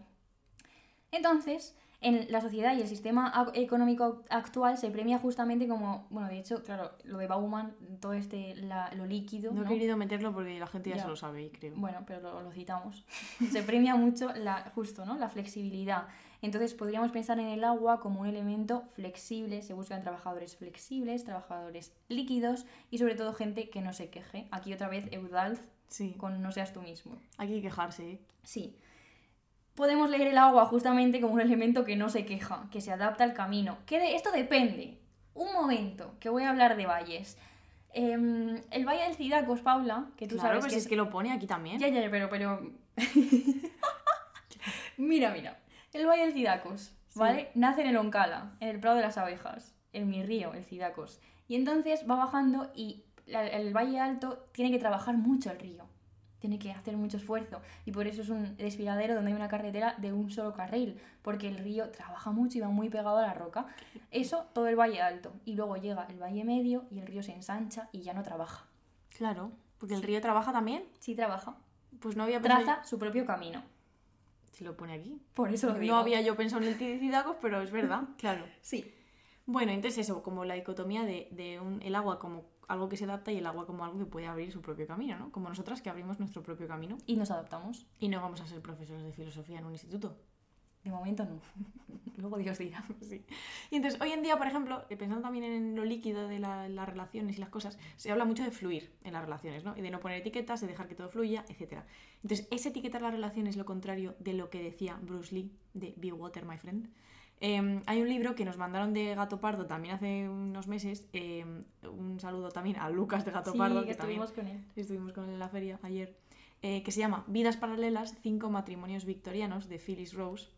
Entonces, en la sociedad y el sistema económico actual se premia justamente como, bueno, de hecho, claro, lo de Bauman, todo este, la- lo líquido, No he ¿no? querido meterlo porque la gente ya, Ya. se lo sabe, y creo. Bueno, pero lo, lo citamos. Se premia mucho la, justo, ¿no? La flexibilidad. Entonces podríamos pensar en el agua como un elemento flexible. Se buscan trabajadores flexibles, trabajadores líquidos y sobre todo gente que no se queje. Aquí otra vez Eudald Sí. con no seas tú mismo. Hay que quejarse, ¿eh? Sí. Podemos leer el agua justamente como un elemento que no se queja, que se adapta al camino. Que de- esto depende. Un momento, que voy a hablar de valles. Em, el Valle del Cidacos, Paula, que tú claro, sabes pues que es que lo pone aquí también. ya, ya, pero, pero... mira, mira. El Valle del Cidacos, ¿vale? Nace en el Oncala, en el Prado de las Abejas, en mi río, el Cidacos. Y entonces va bajando y el Valle Alto tiene que trabajar mucho el río. Tiene que hacer mucho esfuerzo. Y por eso es un desfiladero donde hay una carretera de un solo carril. Porque el río trabaja mucho y va muy pegado a la roca. Eso, todo el Valle Alto. Y luego llega el Valle Medio y el río se ensancha y ya no trabaja. Claro, porque el río trabaja también. Sí trabaja. Pues no había pensado. Traza su propio camino. Si lo pone aquí. Por eso lo digo. No había yo pensado en el Ticidacos, pero es verdad, claro. Sí. Bueno, entonces eso, como la dicotomía de, de un- el agua como algo que se adapta y el agua como algo que puede abrir su propio camino, ¿no? Como nosotras que abrimos nuestro propio camino Y nos adaptamos. y no vamos a ser profesores de filosofía en un instituto. De momento no. Luego Dios dirá. Sí. Y entonces, hoy en día, por ejemplo, eh, pensando también en lo líquido de la- las relaciones y las cosas, se habla mucho de fluir en las relaciones, ¿no? Y de no poner etiquetas, de dejar que todo fluya, etc. Entonces, ese etiquetar las relaciones es lo contrario de lo que decía Bruce Lee de Be Water, my friend. Eh, hay un libro que nos mandaron de Gato Pardo también hace unos meses. eh, un saludo también a Lucas de Gato Sí, Pardo, que que también estuvimos con él. estuvimos con él en la feria ayer, eh, que se llama Vidas Paralelas, cinco matrimonios victorianos de Phyllis Rose.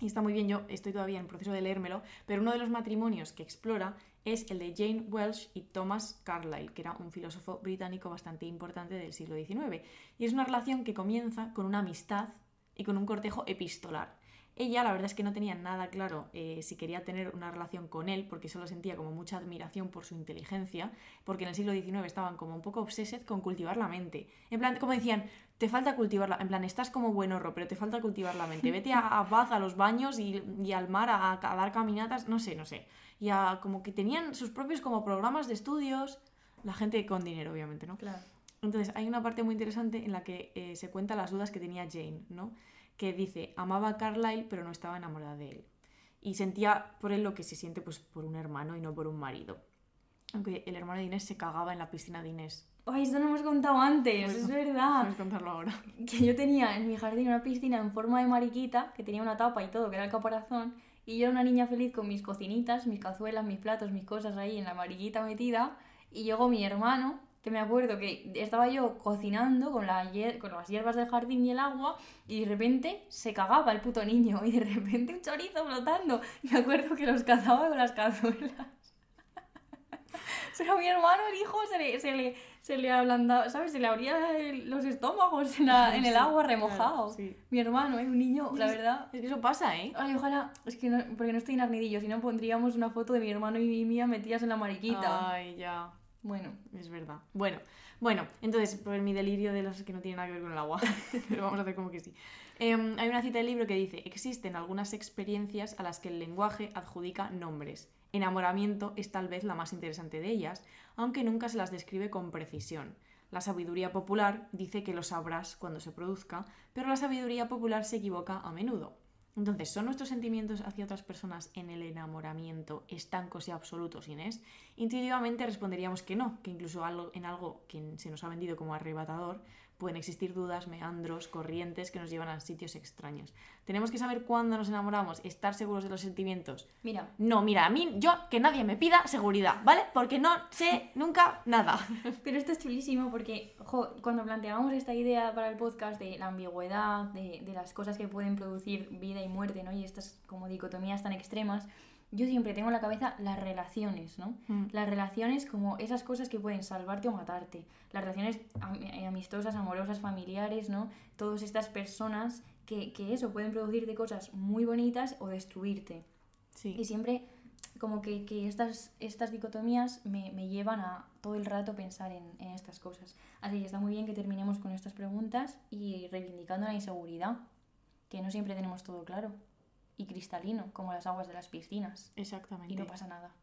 Y está muy bien, yo estoy todavía en proceso de leérmelo, pero uno de los matrimonios que explora es el de Jane Welsh y Thomas Carlyle, que era un filósofo británico bastante importante del siglo XIX. Y es una relación que comienza con una amistad y con un cortejo epistolar. Ella, la verdad es que no tenía nada claro eh, si quería tener una relación con él, porque solo sentía como mucha admiración por su inteligencia, porque en el siglo XIX estaban como un poco obsesed con cultivar la mente. En plan, como decían, te falta cultivarla, en plan, estás como buen horro, pero te falta cultivar la mente. Vete a, a Bath, a los baños y, y al mar a, a dar caminatas, no sé, no sé. Y a- como que tenían sus propios como programas de estudios, la gente con dinero, obviamente, ¿no? Claro. Entonces, hay una parte muy interesante en la que eh, se cuenta las dudas que tenía Jane, ¿no? Que dice, amaba a Carlyle, pero no estaba enamorada de él. Y sentía por él lo que se siente pues, por un hermano y no por un marido. Aunque el hermano de Inés se cagaba en la piscina de Inés. Ay, esto no hemos contado antes, es verdad. Puedes contarlo ahora. Que yo tenía en mi jardín una piscina en forma de mariquita, que tenía una tapa y todo, que era el caparazón. Y yo era una niña feliz con mis cocinitas, mis cazuelas, mis platos, mis cosas ahí en la mariquita metida. Y llegó mi hermano que me acuerdo que estaba yo cocinando con, la con las hierbas del jardín y el agua y de repente se cagaba el puto niño y de repente un chorizo flotando. Me acuerdo que los cazaba con las cazuelas. Pero a mi hermano, el hijo, se le, se le, se le ablandaba, ¿sabes? Se le abría el- los estómagos en, la- en el Sí, agua claro, remojado. sí. Mi hermano, ¿eh? un niño, la verdad. Es que eso pasa, ¿eh? Ay, ojalá, es que no, porque no estoy en arnidillo, si no pondríamos una foto de mi hermano y mía metidas en la mariquita. Ay, ya. Bueno, Es verdad. Bueno, bueno, entonces, por mi delirio de los que no tienen nada que ver con el agua, pero vamos a hacer como que sí. Em, hay una cita del libro que dice, existen algunas experiencias a las que el lenguaje adjudica nombres. Enamoramiento es tal vez la más interesante de ellas, aunque nunca se las describe con precisión. La sabiduría popular dice que lo sabrás cuando se produzca, pero la sabiduría popular se equivoca a menudo. Entonces, ¿son nuestros sentimientos hacia otras personas en el enamoramiento estancos y absolutos, Inés? Intuitivamente responderíamos que no, que incluso en algo que se nos ha vendido como arrebatador pueden existir dudas, meandros, corrientes que nos llevan a sitios extraños. Tenemos que saber cuándo nos enamoramos, estar seguros de los sentimientos. mira, No, mira, a mí, yo, que nadie me pida seguridad, ¿vale? Porque no sé nunca nada. Pero esto es chulísimo porque jo, cuando planteábamos esta idea para el podcast de la ambigüedad, de, de las cosas que pueden producir vida y muerte, ¿no? Y estas como dicotomías tan extremas, yo siempre tengo en la cabeza las relaciones, ¿no? Mm. Las relaciones como esas cosas que pueden salvarte o matarte. Las relaciones am- eh, amistosas, amorosas, familiares, ¿no? Todas estas personas que, que eso, pueden producirte cosas muy bonitas o destruirte. Sí. Y siempre como que, que estas, estas dicotomías me, me llevan a todo el rato pensar en, en estas cosas. Así que está muy bien que terminemos con estas preguntas y reivindicando la inseguridad, que no siempre tenemos todo claro y cristalino, como las aguas de las piscinas. Exactamente. Y no pasa nada.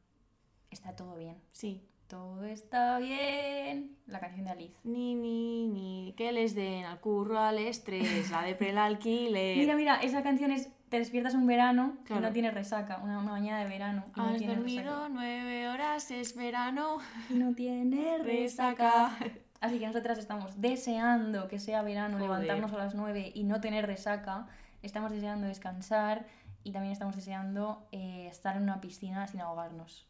Está todo bien. Sí. Todo está bien. La canción de Alice. Ni, ni, ni, que les den al curro, al estrés, la de el alquiler. Mira, mira, esa canción es Te despiertas un verano Claro. que no tienes resaca, una, una mañana de verano y no Has tienes dormido resaca. nueve horas, es verano. Y no tienes Resaca. resaca. Así que nosotras estamos deseando que sea verano, Joder. levantarnos a las 9 y no tener resaca. Estamos deseando descansar y también estamos deseando eh, estar en una piscina sin ahogarnos.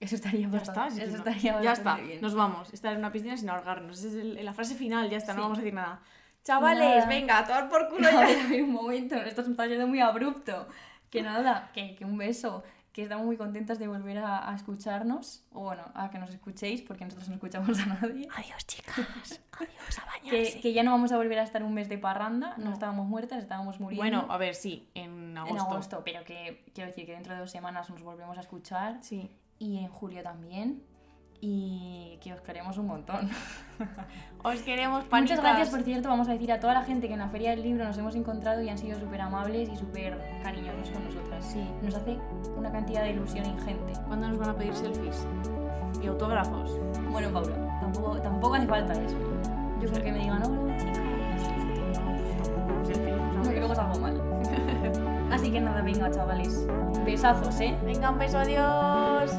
Eso estaría Ya está, eso no- estaría ya está, bien. nos vamos. Estar en una piscina sin ahogarnos. Esa es el- la frase final, ya está, Sí. no vamos a decir nada. Chavales, Nada. venga, a tomar por culo A ya. un momento, esto está yendo muy abrupto. Que nada, que, que un beso, que estamos muy contentas de volver a, a escucharnos, o bueno, a que nos escuchéis, porque nosotros no escuchamos a nadie. Adiós, chicas. Adiós, a Que, bañarse. que ya no vamos a volver a estar un mes de parranda, no, No. estábamos muertas, estábamos muriendo. Bueno, a ver, sí, en agosto. en agosto, pero que quiero decir que dentro de dos semanas nos volvemos a escuchar Sí. y en julio también y que os queremos un montón. Os queremos, Muchas panitas. gracias, por cierto, vamos a decir a toda la gente que en la Feria del Libro nos hemos encontrado y han sido súper amables y súper cariñosos con nosotras. Sí. Nos hace una cantidad de ilusión ingente. ¿Cuándo nos van a pedir selfies? Y autógrafos. Bueno, Paula, tampoco, tampoco hace falta eso. Yo creo que me digan, hola, No, ¿sabes? que luego salgo mal. Así que nada, venga, chavales. Besazos, ¿eh? Venga, un beso, adiós.